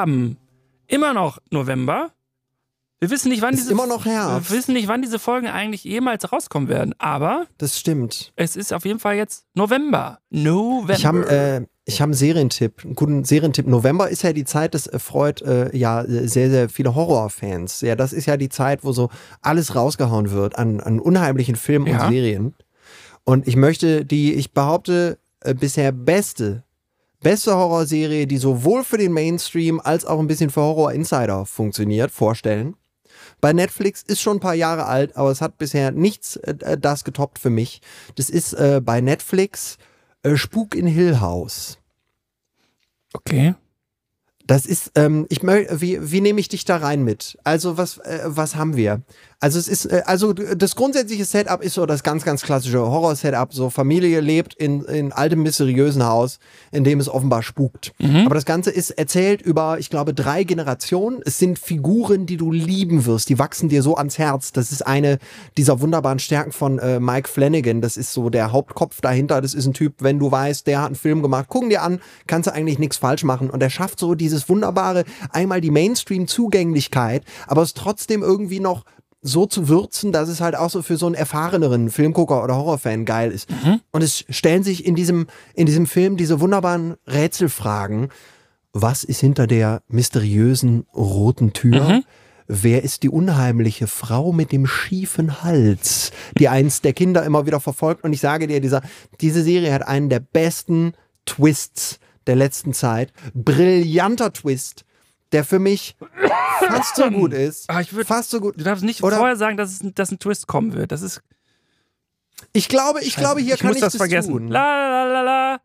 haben immer noch November. Wir wissen nicht, wann Ist diese immer noch Herbst. Wir wissen nicht, wann diese Folgen eigentlich jemals rauskommen werden. Aber Das stimmt. es ist auf jeden Fall jetzt November. November. Ich habe äh, ich hab einen Serientipp, einen guten Serientipp. November ist ja die Zeit, das erfreut äh, ja sehr, sehr viele Horrorfans. Ja, das ist ja die Zeit, wo so alles rausgehauen wird an, an unheimlichen Filmen Ja. und Serien. Und ich möchte die, ich behaupte, äh, bisher beste, beste Horrorserie, die sowohl für den Mainstream als auch ein bisschen für Horror Insider funktioniert, vorstellen. Bei Netflix ist schon ein paar Jahre alt, aber es hat bisher nichts äh, das getoppt für mich. Das ist äh, bei Netflix äh, Spuk in Hill House. okay. Das ist, ähm, ich wie, wie nehme ich dich da rein mit? Also was, äh, was haben wir? Also es ist, äh, also das grundsätzliche Setup ist so das ganz, ganz klassische Horror-Setup. So Familie lebt in, in altem mysteriösen Haus, in dem es offenbar spukt. Aber das Ganze ist erzählt über, ich glaube, drei Generationen. Es sind Figuren, die du lieben wirst. Die wachsen dir so ans Herz. Das ist eine dieser wunderbaren Stärken von äh, Mike Flanagan. Das ist so der Hauptkopf dahinter. Das ist ein Typ, wenn du weißt, der hat einen Film gemacht, gucken dir an, kannst du eigentlich nichts falsch machen. Und er schafft so dieses wunderbare, einmal die Mainstream-Zugänglichkeit, aber es trotzdem irgendwie noch so zu würzen, dass es halt auch so für so einen erfahreneren Filmgucker oder Horrorfan geil ist. Und es stellen sich in diesem, in diesem Film diese wunderbaren Rätselfragen. Was ist hinter der mysteriösen roten Tür? Wer ist die unheimliche Frau mit dem schiefen Hals, die eins der Kinder immer wieder verfolgt? Und ich sage dir, dieser, diese Serie hat einen der besten Twists der letzten Zeit. Brillanter Twist, der für mich fast so gut ist. Ah, ich würd- fast so gut. Du darfst nicht Oder- vorher sagen, dass, es, dass ein Twist kommen wird. Das ist. Ich glaube, ich glaube, hier ich kann muss ich das vergessen. tun. La la la la.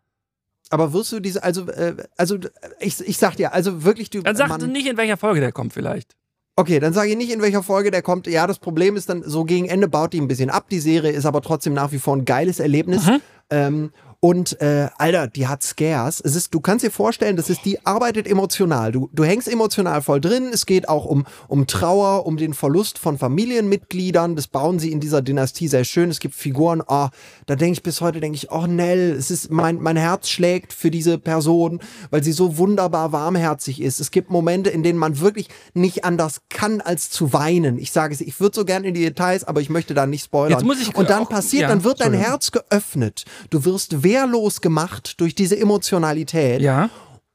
Aber wirst du diese, also, äh, also ich, ich sag dir, also wirklich, du. Dann sag Mann, nicht, in welcher Folge der kommt, vielleicht. Okay, dann sage ich nicht, in welcher Folge der kommt. Ja, das Problem ist dann, so gegen Ende baut die ein bisschen ab. Die Serie ist aber trotzdem nach wie vor ein geiles Erlebnis. Mhm. Ähm, und äh, Alter, die hat Scares. Es ist, du kannst dir vorstellen, das ist, die arbeitet emotional. Du, du hängst emotional voll drin. Es geht auch um, um Trauer, um den Verlust von Familienmitgliedern. Das bauen sie in dieser Dynastie sehr schön. Es gibt Figuren, oh, da denke ich bis heute, denke ich, oh Nell, es ist, mein, mein Herz schlägt für diese Person, weil sie so wunderbar warmherzig ist. Es gibt Momente, in denen man wirklich nicht anders kann, als zu weinen. Ich sage es, ich würde so gern in die Details, aber ich möchte da nicht spoilern. Jetzt muss ich Und dann auch- passiert, ja, dann wird dein. Herz geöffnet. Du wirst wehrlos gemacht durch diese Emotionalität. Ja.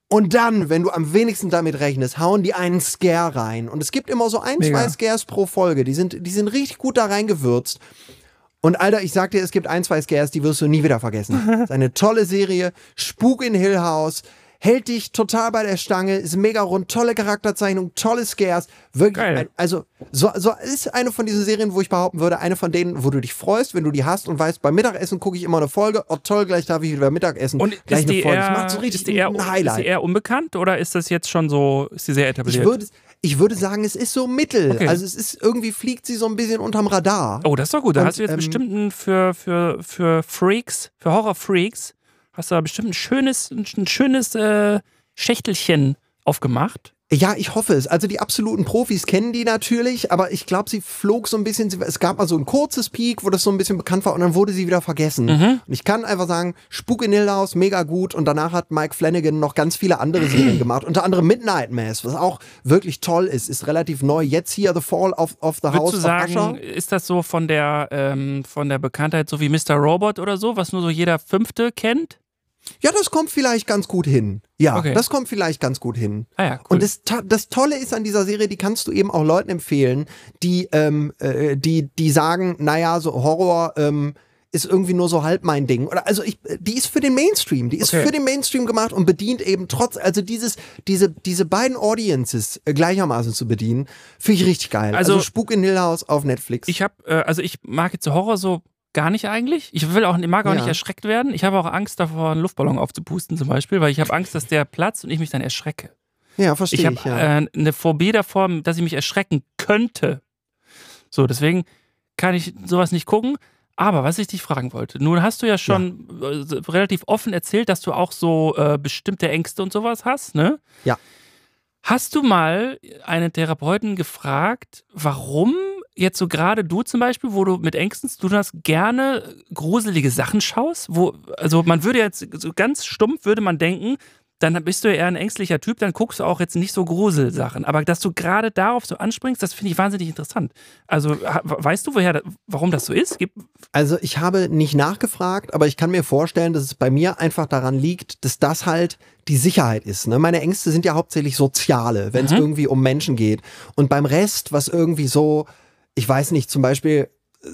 Und dann, wenn du am wenigsten damit rechnest, hauen die einen Scare rein. Und es gibt immer so ein, Mega. zwei Scares pro Folge. Die sind, die sind richtig gut da reingewürzt. Und Alter, ich sag dir, es gibt ein, zwei Scares, die wirst du nie wieder vergessen. Das ist eine tolle Serie. Spuk in Hill House. Hält dich total bei der Stange, ist mega rund, tolle Charakterzeichnung, tolle Scares. Wirklich, Geil. ein, also, so, so ist eine von diesen Serien, wo ich behaupten würde, eine von denen, wo du dich freust, wenn du die hast und weißt, beim Mittagessen gucke ich immer eine Folge. Oh toll, gleich darf ich wieder Mittagessen. Und gleich ist die, eine Folge. Das eher, macht so richtig ist, die eher, ein ist Highlight. die eher unbekannt oder ist das jetzt schon so, ist die sehr etabliert? Ich würde, ich würde sagen, es ist so mittel. Okay. Also es ist, irgendwie fliegt sie so ein bisschen unterm Radar. oh, das ist doch gut. Da Und, hast du jetzt ähm, bestimmt ein, für, für, für Freaks, für Horror-Freaks, hast du da bestimmt ein schönes, ein schönes äh, Schächtelchen aufgemacht. Ja, ich hoffe es. Also die absoluten Profis kennen die natürlich, aber ich glaube, sie flog so ein bisschen, es gab mal so ein kurzes Peak, wo das so ein bisschen bekannt war und dann wurde sie wieder vergessen. Mhm. Und ich kann einfach sagen, Spuk in Hill House, mega gut und danach hat Mike Flanagan noch ganz viele andere Serien gemacht, unter anderem Midnight Mass, was auch wirklich toll ist, ist relativ neu. Jetzt hier The Fall of, of the Würdest House du sagen, Usher. ist das so von der, ähm, von der Bekanntheit so wie Mr. Robot oder so, was nur so jeder Fünfte kennt? Ja, das kommt vielleicht ganz gut hin. Ja, Okay. das kommt vielleicht ganz gut hin. Ah ja, cool. Und das, das Tolle ist an dieser Serie, die kannst du eben auch Leuten empfehlen, die, ähm, äh, die, die sagen, naja, so Horror ähm, ist irgendwie nur so halb mein Ding. Oder also ich, die ist für den Mainstream, die ist Okay. für den Mainstream gemacht und bedient eben trotz, also dieses, diese, diese beiden Audiences äh, gleichermaßen zu bedienen, finde ich richtig geil. Also- Also, Spuk in Hill House auf Netflix. Ich habe, äh, also ich mag jetzt Horror so gar nicht eigentlich. Ich will auch, mag auch Ja. nicht erschreckt werden. Ich habe auch Angst davor, einen Luftballon aufzupusten zum Beispiel, weil ich habe Angst, dass der platzt und ich mich dann erschrecke. ja, verstehe Ich ich. habe ja. äh, eine Phobie davor, dass ich mich erschrecken könnte. So, deswegen kann ich sowas nicht gucken. Aber was ich dich fragen wollte, nun hast du ja schon äh, relativ offen erzählt, dass du auch so äh, bestimmte Ängste und sowas hast, ne? Ja. Hast du mal einen Therapeuten gefragt, warum jetzt so gerade du zum Beispiel, wo du mit Ängsten tun hast, gerne gruselige Sachen schaust? Wo, also man würde jetzt so ganz stumpf würde man denken, dann bist du ja eher ein ängstlicher Typ, dann guckst du auch jetzt nicht so Gruselsachen. Aber dass du gerade darauf so anspringst, das finde ich wahnsinnig interessant. Also weißt du, woher, warum das so ist? Gibt also ich habe nicht nachgefragt, aber ich kann mir vorstellen, dass es bei mir einfach daran liegt, dass das halt die Sicherheit ist. Ne? Meine Ängste sind ja hauptsächlich soziale, wenn es mhm. irgendwie um Menschen geht. Und beim Rest, was irgendwie so, ich weiß nicht, zum Beispiel äh,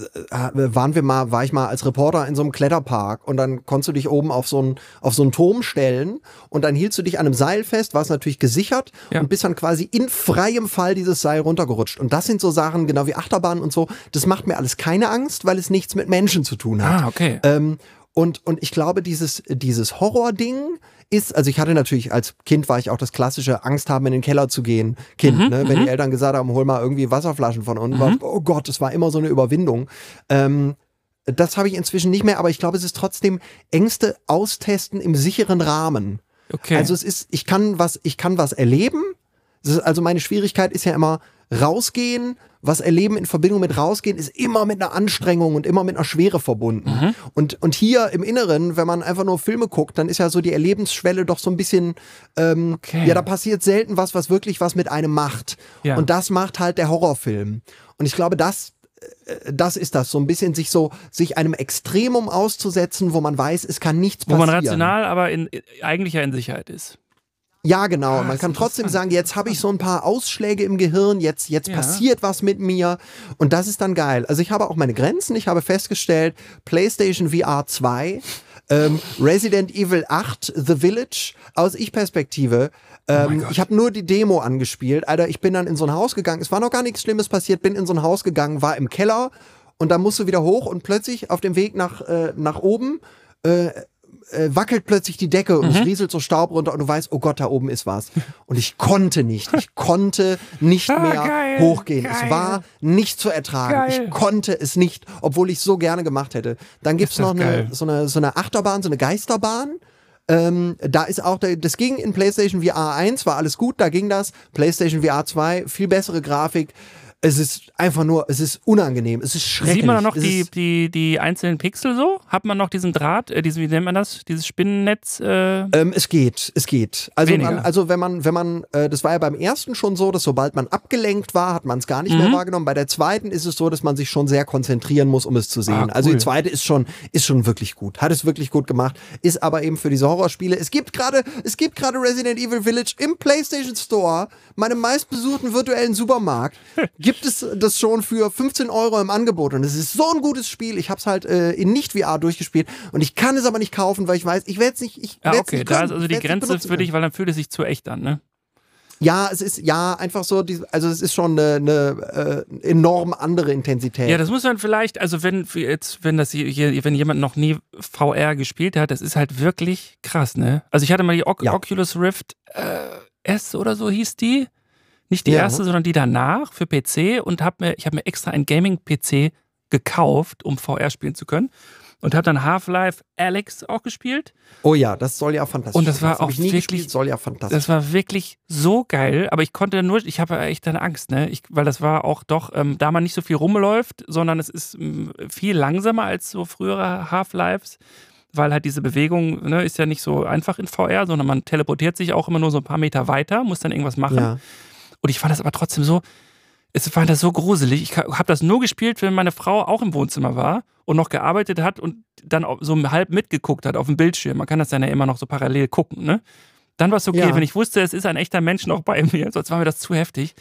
waren wir mal, war ich mal als Reporter in so einem Kletterpark und dann konntest du dich oben auf so einen, auf so einen Turm stellen und dann hielst du dich an einem Seil fest, warst natürlich gesichert ja. und bist dann quasi in freiem Fall dieses Seil runtergerutscht. Und das sind so Sachen, genau wie Achterbahn und so, das macht mir alles keine Angst, weil es nichts mit Menschen zu tun hat. Ah, okay. Ähm, und, und ich glaube, dieses, dieses Horror-Ding, ist, also ich hatte natürlich als Kind war ich auch das klassische Angst haben, in den Keller zu gehen, Kind, mhm, ne? wenn die mhm. Eltern gesagt haben, hol mal irgendwie Wasserflaschen von unten, mhm. war, oh Gott, das war immer so eine Überwindung. Ähm, das habe ich inzwischen nicht mehr, aber ich glaube, es ist trotzdem Ängste austesten im sicheren Rahmen. Okay. Also es ist, ich kann was, ich kann was erleben. Ist, also meine Schwierigkeit ist ja immer rausgehen, was erleben in Verbindung mit rausgehen, ist immer mit einer Anstrengung und immer mit einer Schwere verbunden. Mhm. Und, und hier im Inneren, wenn man einfach nur Filme guckt, dann ist ja so die Erlebensschwelle doch so ein bisschen, ähm, okay. ja, da passiert selten was, was wirklich was mit einem macht. Ja. Und das macht halt der Horrorfilm. Und ich glaube, das äh, das ist das, so ein bisschen sich so, sich einem Extremum auszusetzen, wo man weiß, es kann nichts passieren. Wo man rational, aber in, eigentlich ja in Sicherheit ist. Ja, genau. Ah, Man kann trotzdem sagen, jetzt habe ich so ein paar Ausschläge im Gehirn, jetzt, jetzt ja. passiert was mit mir. Und das ist dann geil. Also ich habe auch meine Grenzen. Ich habe festgestellt, PlayStation VR 2, ähm, Resident Evil 8, The Village, aus Ich-Perspektive. Ähm, oh ich habe nur die Demo angespielt. Alter, ich bin dann in so ein Haus gegangen. Es war noch gar nichts Schlimmes passiert. Bin in so ein Haus gegangen, war im Keller und dann musst du wieder hoch und plötzlich auf dem Weg nach, äh, nach oben äh, äh, wackelt plötzlich die Decke und mhm. es rieselt so Staub runter und du weißt, oh Gott, da oben ist was. Und ich konnte nicht, ich konnte nicht ah, mehr geil, hochgehen. Geil. Es war nicht zu ertragen. Geil. Ich konnte es nicht, obwohl ich so gerne gemacht hätte. Dann gibt's noch eine, so, eine, so eine Achterbahn, so eine Geisterbahn. Ähm, da ist auch, das ging in PlayStation VR 1, war alles gut, da ging das. PlayStation VR 2, viel bessere Grafik es ist einfach nur, es ist unangenehm, es ist schrecklich. Sieht man noch die, die, die einzelnen Pixel so? Hat man noch diesen Draht, äh, diesen, wie nennt man das, dieses Spinnennetz? Äh? Ähm, es geht, es geht. Also, man, also wenn man, wenn man, äh, das war ja beim ersten schon so, dass sobald man abgelenkt war, hat man es gar nicht mhm. mehr wahrgenommen. Bei der zweiten ist es so, dass man sich schon sehr konzentrieren muss, um es zu sehen. Ah, cool. Also die zweite ist schon, ist schon wirklich gut, hat es wirklich gut gemacht, ist aber eben für diese Horrorspiele. Es gibt gerade, es gibt gerade Resident Evil Village im PlayStation Store, meinem meistbesuchten virtuellen Supermarkt. gibt es das schon für 15 Euro im Angebot und es ist so ein gutes Spiel. Ich habe es halt äh, in nicht-VR durchgespielt und ich kann es aber nicht kaufen, weil ich weiß, ich werde es nicht. Ich ja, okay, nicht da ist also die Grenze für dich, weil dann fühlt es sich zu echt an, ne? Ja, es ist ja einfach so, also es ist schon eine, eine äh, enorm andere Intensität. Ja, das muss man vielleicht, also wenn jetzt, wenn das hier, wenn jemand noch nie VR gespielt hat, das ist halt wirklich krass, ne? Also ich hatte mal die o ja. Oculus Rift äh, S oder so hieß die. Nicht die ja. erste, sondern die danach für PC und hab mir, ich habe mir extra ein Gaming-PC gekauft, um VR spielen zu können. Und habe dann Half-Life Alex auch gespielt. Oh ja, das soll ja fantastisch sein. Und das war das auch wirklich, gespielt, soll ja fantastisch. Das war wirklich so geil, aber ich konnte nur, ich habe echt eine Angst, ne? Ich, weil das war auch doch, ähm, da man nicht so viel rumläuft, sondern es ist ähm, viel langsamer als so frühere Half-Lives weil halt diese Bewegung ne, ist ja nicht so einfach in VR, sondern man teleportiert sich auch immer nur so ein paar Meter weiter, muss dann irgendwas machen. Ja. Und ich fand das aber trotzdem so, es fand das so gruselig. Ich habe das nur gespielt, wenn meine Frau auch im Wohnzimmer war und noch gearbeitet hat und dann so halb mitgeguckt hat auf dem Bildschirm. Man kann das dann ja immer noch so parallel gucken, ne? Dann war es okay, ja. wenn ich wusste, es ist ein echter Mensch noch bei mir, sonst war mir das zu heftig.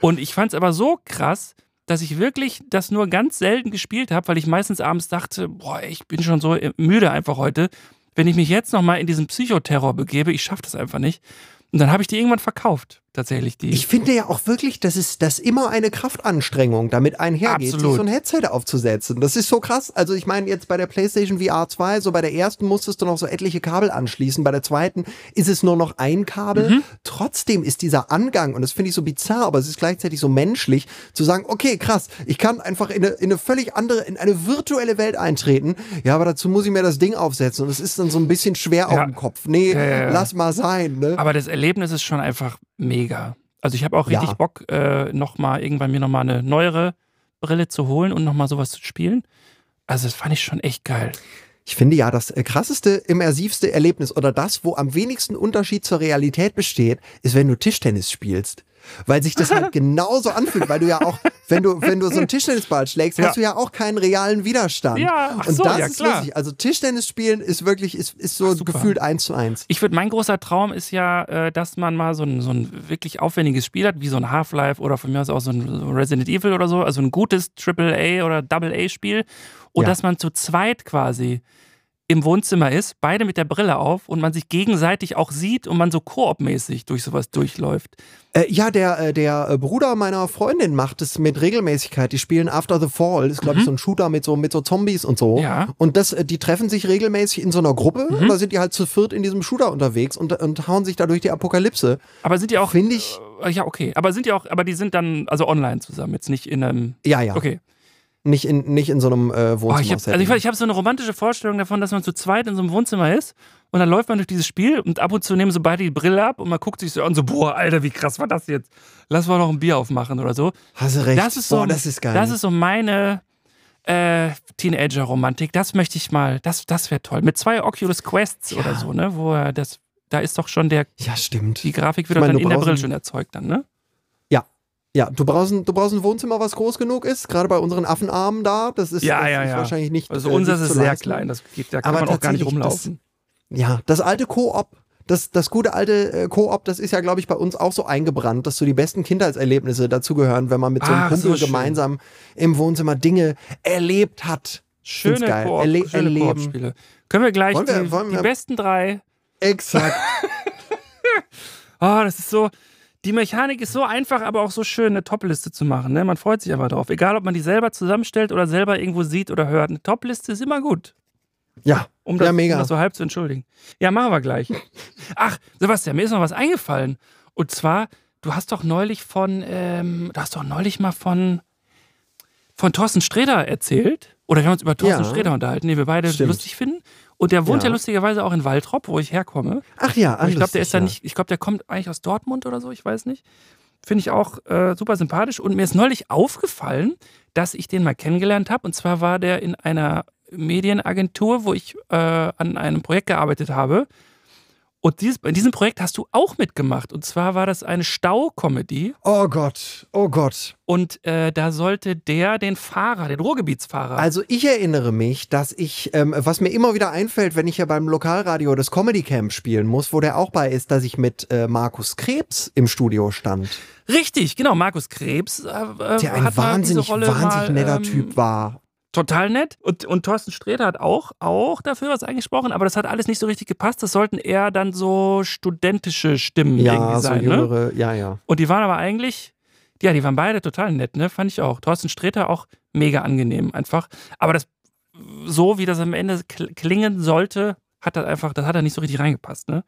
Und ich fand es aber so krass, dass ich wirklich das nur ganz selten gespielt habe, weil ich meistens abends dachte, boah, ich bin schon so müde einfach heute. Wenn ich mich jetzt nochmal in diesen Psychoterror begebe, ich schaffe das einfach nicht. Und dann habe ich die irgendwann verkauft tatsächlich die. Ich finde ja auch wirklich, das ist das immer eine Kraftanstrengung, damit einhergeht, Absolut. sich so ein Headset aufzusetzen. Das ist so krass. Also ich meine jetzt bei der PlayStation VR 2, so bei der ersten musstest du noch so etliche Kabel anschließen, bei der zweiten ist es nur noch ein Kabel. Mhm. Trotzdem ist dieser Angang und das finde ich so bizarr, aber es ist gleichzeitig so menschlich zu sagen, okay, krass, ich kann einfach in eine, in eine völlig andere, in eine virtuelle Welt eintreten. Ja, aber dazu muss ich mir das Ding aufsetzen und es ist dann so ein bisschen schwer ja. auf dem Kopf. Nee, ja, ja, lass mal sein. Ne? Aber das Erlebnis ist schon einfach mega. Also ich habe auch richtig ja. Bock, äh, nochmal irgendwann mir nochmal eine neuere Brille zu holen und nochmal sowas zu spielen. Also das fand ich schon echt geil. Ich finde ja, das äh, krasseste, immersivste Erlebnis oder das, wo am wenigsten Unterschied zur Realität besteht, ist, wenn du Tischtennis spielst. Weil sich das halt genauso anfühlt, weil du ja auch, wenn du, wenn du so einen Tischtennisball schlägst, Ja. hast du ja auch keinen realen Widerstand. Ja, ach Und so, das ja, ist klar. lustig. Also Tischtennis spielen ist wirklich, ist, ist so Ach, gefühlt eins zu eins. Ich würde, mein großer Traum ist ja, äh, dass man mal so ein, so ein wirklich aufwendiges Spiel hat, wie so ein Half-Life oder von mir aus auch so ein Resident Evil oder so, also ein gutes AAA oder Double-A-Spiel. Und Ja. dass man zu zweit quasi im Wohnzimmer ist, beide mit der Brille auf und man sich gegenseitig auch sieht und man so koop-mäßig durch sowas durchläuft. Äh, ja, der, äh, der äh, Bruder meiner Freundin macht es mit Regelmäßigkeit. Die spielen After the Fall, ist glaube ich so ein Shooter mit so mit so Zombies und so. Mhm. Ja. Mhm. Und das, äh, die treffen sich regelmäßig in so einer Gruppe. Und da sind die halt zu viert in diesem Shooter unterwegs und, und hauen sich da durch die Apokalypse. Aber sind die auch. Finde ich- Äh, ja, okay. Aber sind die auch, aber die sind dann also online zusammen, jetzt nicht in einem. Ja, ja. Okay. Nicht in, nicht in so einem äh, Oh, ich Wohnzimmer. hab, also ich, ich habe so eine romantische Vorstellung davon, dass man zu zweit in so einem Wohnzimmer ist und dann läuft man durch dieses Spiel und ab und zu nehmen so beide die Brille ab und man guckt sich so an, so, boah, Alter, wie krass war das jetzt? Lass mal noch ein Bier aufmachen oder so. Hast du recht. Das ist so, Boah, das ist geil. Das ist so meine äh, Teenager-Romantik. Das möchte ich mal, das, das wäre toll. Mit zwei Oculus Quests oder so, ne? Wo er das, da ist doch schon der, ja, stimmt. die Grafik wird Ich dann in der Brille schon erzeugt dann, ne? Ja. Du brauchst, ein, du brauchst ein Wohnzimmer, was groß genug ist, gerade bei unseren Affenarmen da. Das ist, Ja, das ja, ist ja. wahrscheinlich nicht. Also äh, unseres nicht ist sehr klein, das geht, da kann Aber man auch gar nicht rumlaufen. Ja, das alte Koop, das, das gute alte äh, Koop, das ist ja, glaube ich, bei uns auch so eingebrannt, dass so die besten Kindheitserlebnisse dazugehören, wenn man mit so einem Ach, Kumpel so gemeinsam im Wohnzimmer Dinge erlebt hat. Schöne geil. Koop, Erle schöne erleben. Koop-Spiele. Können wir gleich Wollen wir- die, wollen die wir- besten drei Exakt. Oh, das ist so. Die Mechanik ist so einfach, aber auch so schön, eine Top-Liste zu machen. Ne? Man freut sich einfach drauf. Egal, ob man die selber zusammenstellt oder selber irgendwo sieht oder hört. Eine Top-Liste ist immer gut. Ja, Um das, ja, mega. um das so halb zu entschuldigen. Ja, machen wir gleich. Ach, Sebastian, mir ist noch was eingefallen. Und zwar, du hast doch neulich von, ähm, du hast doch neulich mal von, von Thorsten Sträder erzählt. Oder wir haben uns über Thorsten Ja. Sträder unterhalten, den wir beide Stimmt. lustig finden. Und der wohnt ja. Ja. lustigerweise auch in Waltrop, wo ich herkomme. Ach ja, Aber ich glaube, der ist da ja. nicht, ich glaube, der kommt eigentlich aus Dortmund oder so, ich weiß nicht. Finde ich auch äh, super sympathisch. Und mir ist neulich aufgefallen, dass ich den mal kennengelernt habe. Und zwar war der in einer Medienagentur, wo ich äh, an einem Projekt gearbeitet habe. Und dieses, in diesem Projekt hast du auch mitgemacht. Und zwar war das eine Stau-Comedy. Oh Gott, oh Gott. Und äh, da sollte der den Fahrer, den Ruhrgebietsfahrer. Also ich erinnere mich, dass ich, ähm, was mir immer wieder einfällt, wenn ich ja beim Lokalradio das Comedy Camp spielen muss, wo der auch bei ist, dass ich mit äh, Markus Krebs im Studio stand, Richtig, genau. Markus Krebs. Äh, äh, der ein wahnsinnig, wahnsinnig mal, netter ähm, Typ war. Total nett. Und, und Thorsten Sträter hat auch, auch dafür was eingesprochen, aber das hat alles nicht so richtig gepasst. Das sollten eher dann so studentische Stimmen Ja, irgendwie so sein. Ne? jüngere, ja, ja. Und die waren aber eigentlich, ja, die waren beide total nett, ne? Fand ich auch. Thorsten Sträter auch mega angenehm einfach. Aber das, so wie das am Ende kl- klingen sollte, hat das einfach, das hat da nicht so richtig reingepasst, ne?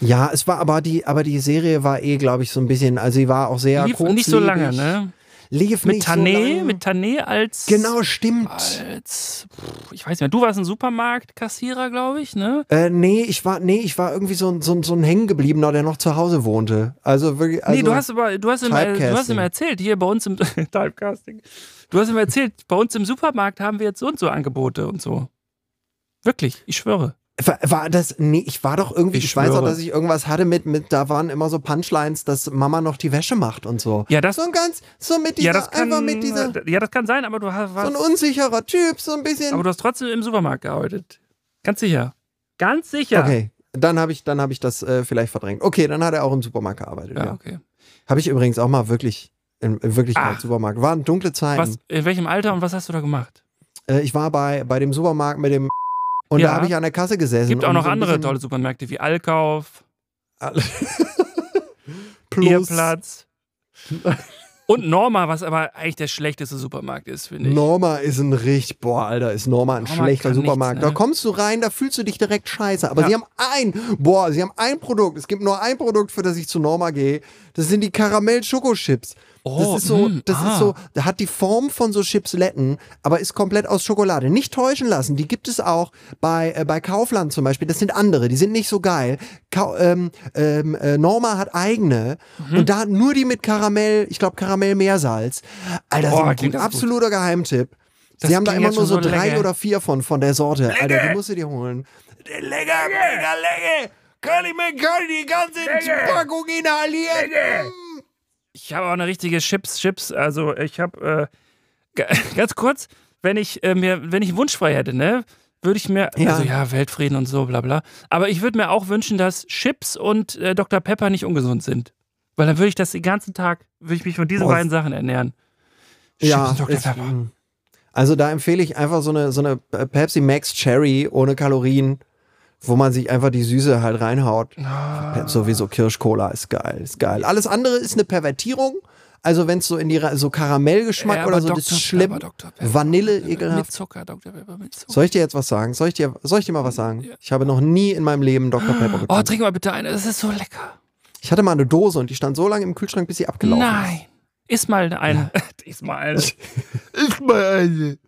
Ja, es war aber die, aber die Serie war eh, glaube ich, so ein bisschen, also sie war auch sehr Lief nicht so lange, ne? Lief Mit Tané, so mit Tané als. Genau, stimmt. Als, ich weiß nicht mehr, du warst ein Supermarktkassierer, glaube ich, ne? Äh, nee, ich war, nee, ich war irgendwie so, ein- so, so ein Hängengebliebener, der noch zu Hause wohnte. Also wirklich, also, nee, du hast aber, du hast immer, du hast immer erzählt, hier bei uns im Typecasting. Du hast immer erzählt, bei uns im Supermarkt haben wir jetzt so und so Angebote und so. Wirklich, ich schwöre. War, das, nee, ich war doch irgendwie, Ich ich, weiß auch, dass ich irgendwas hatte mit, mit, da waren immer so Punchlines, dass Mama noch die Wäsche macht und so. Ja, das, So ein ganz, so mit dieser, ja, das kann, einfach mit dieser, ja, das kann sein, aber du hast, so ein warst, unsicherer Typ, so ein bisschen. aber du hast trotzdem im Supermarkt gearbeitet. Ganz sicher. Ganz sicher. Okay, dann habe ich, dann habe ich das äh, vielleicht verdrängt. Okay, dann hat er auch im Supermarkt gearbeitet. Ja, Ja, okay. Habe ich übrigens auch mal wirklich, in, in Wirklichkeit Ah. im Supermarkt. Waren dunkle Zeiten. Was, in welchem Alter und was hast du da gemacht? Äh, ich war bei, bei dem Supermarkt mit dem und Ja. da habe ich an der Kasse gesessen. Gibt auch noch so andere tolle Supermärkte wie Allkauf, Plus. Ehrplatz und Norma, was aber eigentlich der schlechteste Supermarkt ist, finde ich. Norma ist ein richtig, boah, Alter, ist Norma ein Norma schlechter Supermarkt. nichts, ne? Da kommst du rein, da fühlst du dich direkt scheiße. Aber Ja. sie haben ein, boah, sie haben ein Produkt. Es gibt nur ein Produkt, für das ich zu Norma gehe. Das sind die Karamell-Schokochips. Oh, das ist so, mm, das ah. ist so, hat die Form von so Chipsletten, aber ist komplett aus Schokolade. Nicht täuschen lassen. Die gibt es auch bei, äh, bei Kaufland zum Beispiel. Das sind andere, die sind nicht so geil. Kau ähm, ähm, äh, Norma hat eigene Mhm. und da nur die mit Karamell, ich glaube Karamell Meersalz. Alter, sind klingt gut. das gut. absoluter Geheimtipp. Das Sie haben da immer nur schon so drei lecker. oder vier von, von der Sorte. Alter, die musst du dir holen. Lecker, mega lecker. Kann ich mir kann die ganze Packung inhalieren? Ich habe auch eine richtige Chips, Chips. Also ich habe äh, ga- ganz kurz, wenn ich äh, mir, wenn ich einen Wunsch frei hätte, ne, würde ich mir, Ja. also ja, Weltfrieden und so, bla bla. Aber ich würde mir auch wünschen, dass Chips und äh, Dr. Pepper nicht ungesund sind. Weil dann würde ich das den ganzen Tag, würde ich mich von diesen Boah, beiden Sachen ernähren. Ja, und Dr. ist, Pepper. mm. also da empfehle ich einfach so eine, so eine Pepsi Max Cherry ohne Kalorien, wo man sich einfach die Süße halt reinhaut. Ah. Sowieso Kirschcola ist geil, ist geil. Alles andere ist eine Pervertierung. Also wenn es so in die so Karamellgeschmack Ja, oder so, das Dr. ist schlimm. Pepper. Pepper. Vanille, Mit ekelhaft. Zucker, Dr. Pepper mit Zucker. Soll ich dir jetzt was sagen? Soll ich dir, soll ich dir mal was sagen? Ich habe noch nie in meinem Leben Dr. Pepper Oh, getrunken. trink mal bitte eine, das ist so lecker. Ich hatte mal eine Dose und die stand so lange im Kühlschrank, bis sie abgelaufen Nein. Iss mal eine. Iss mal eine. ist. Ist mal eine.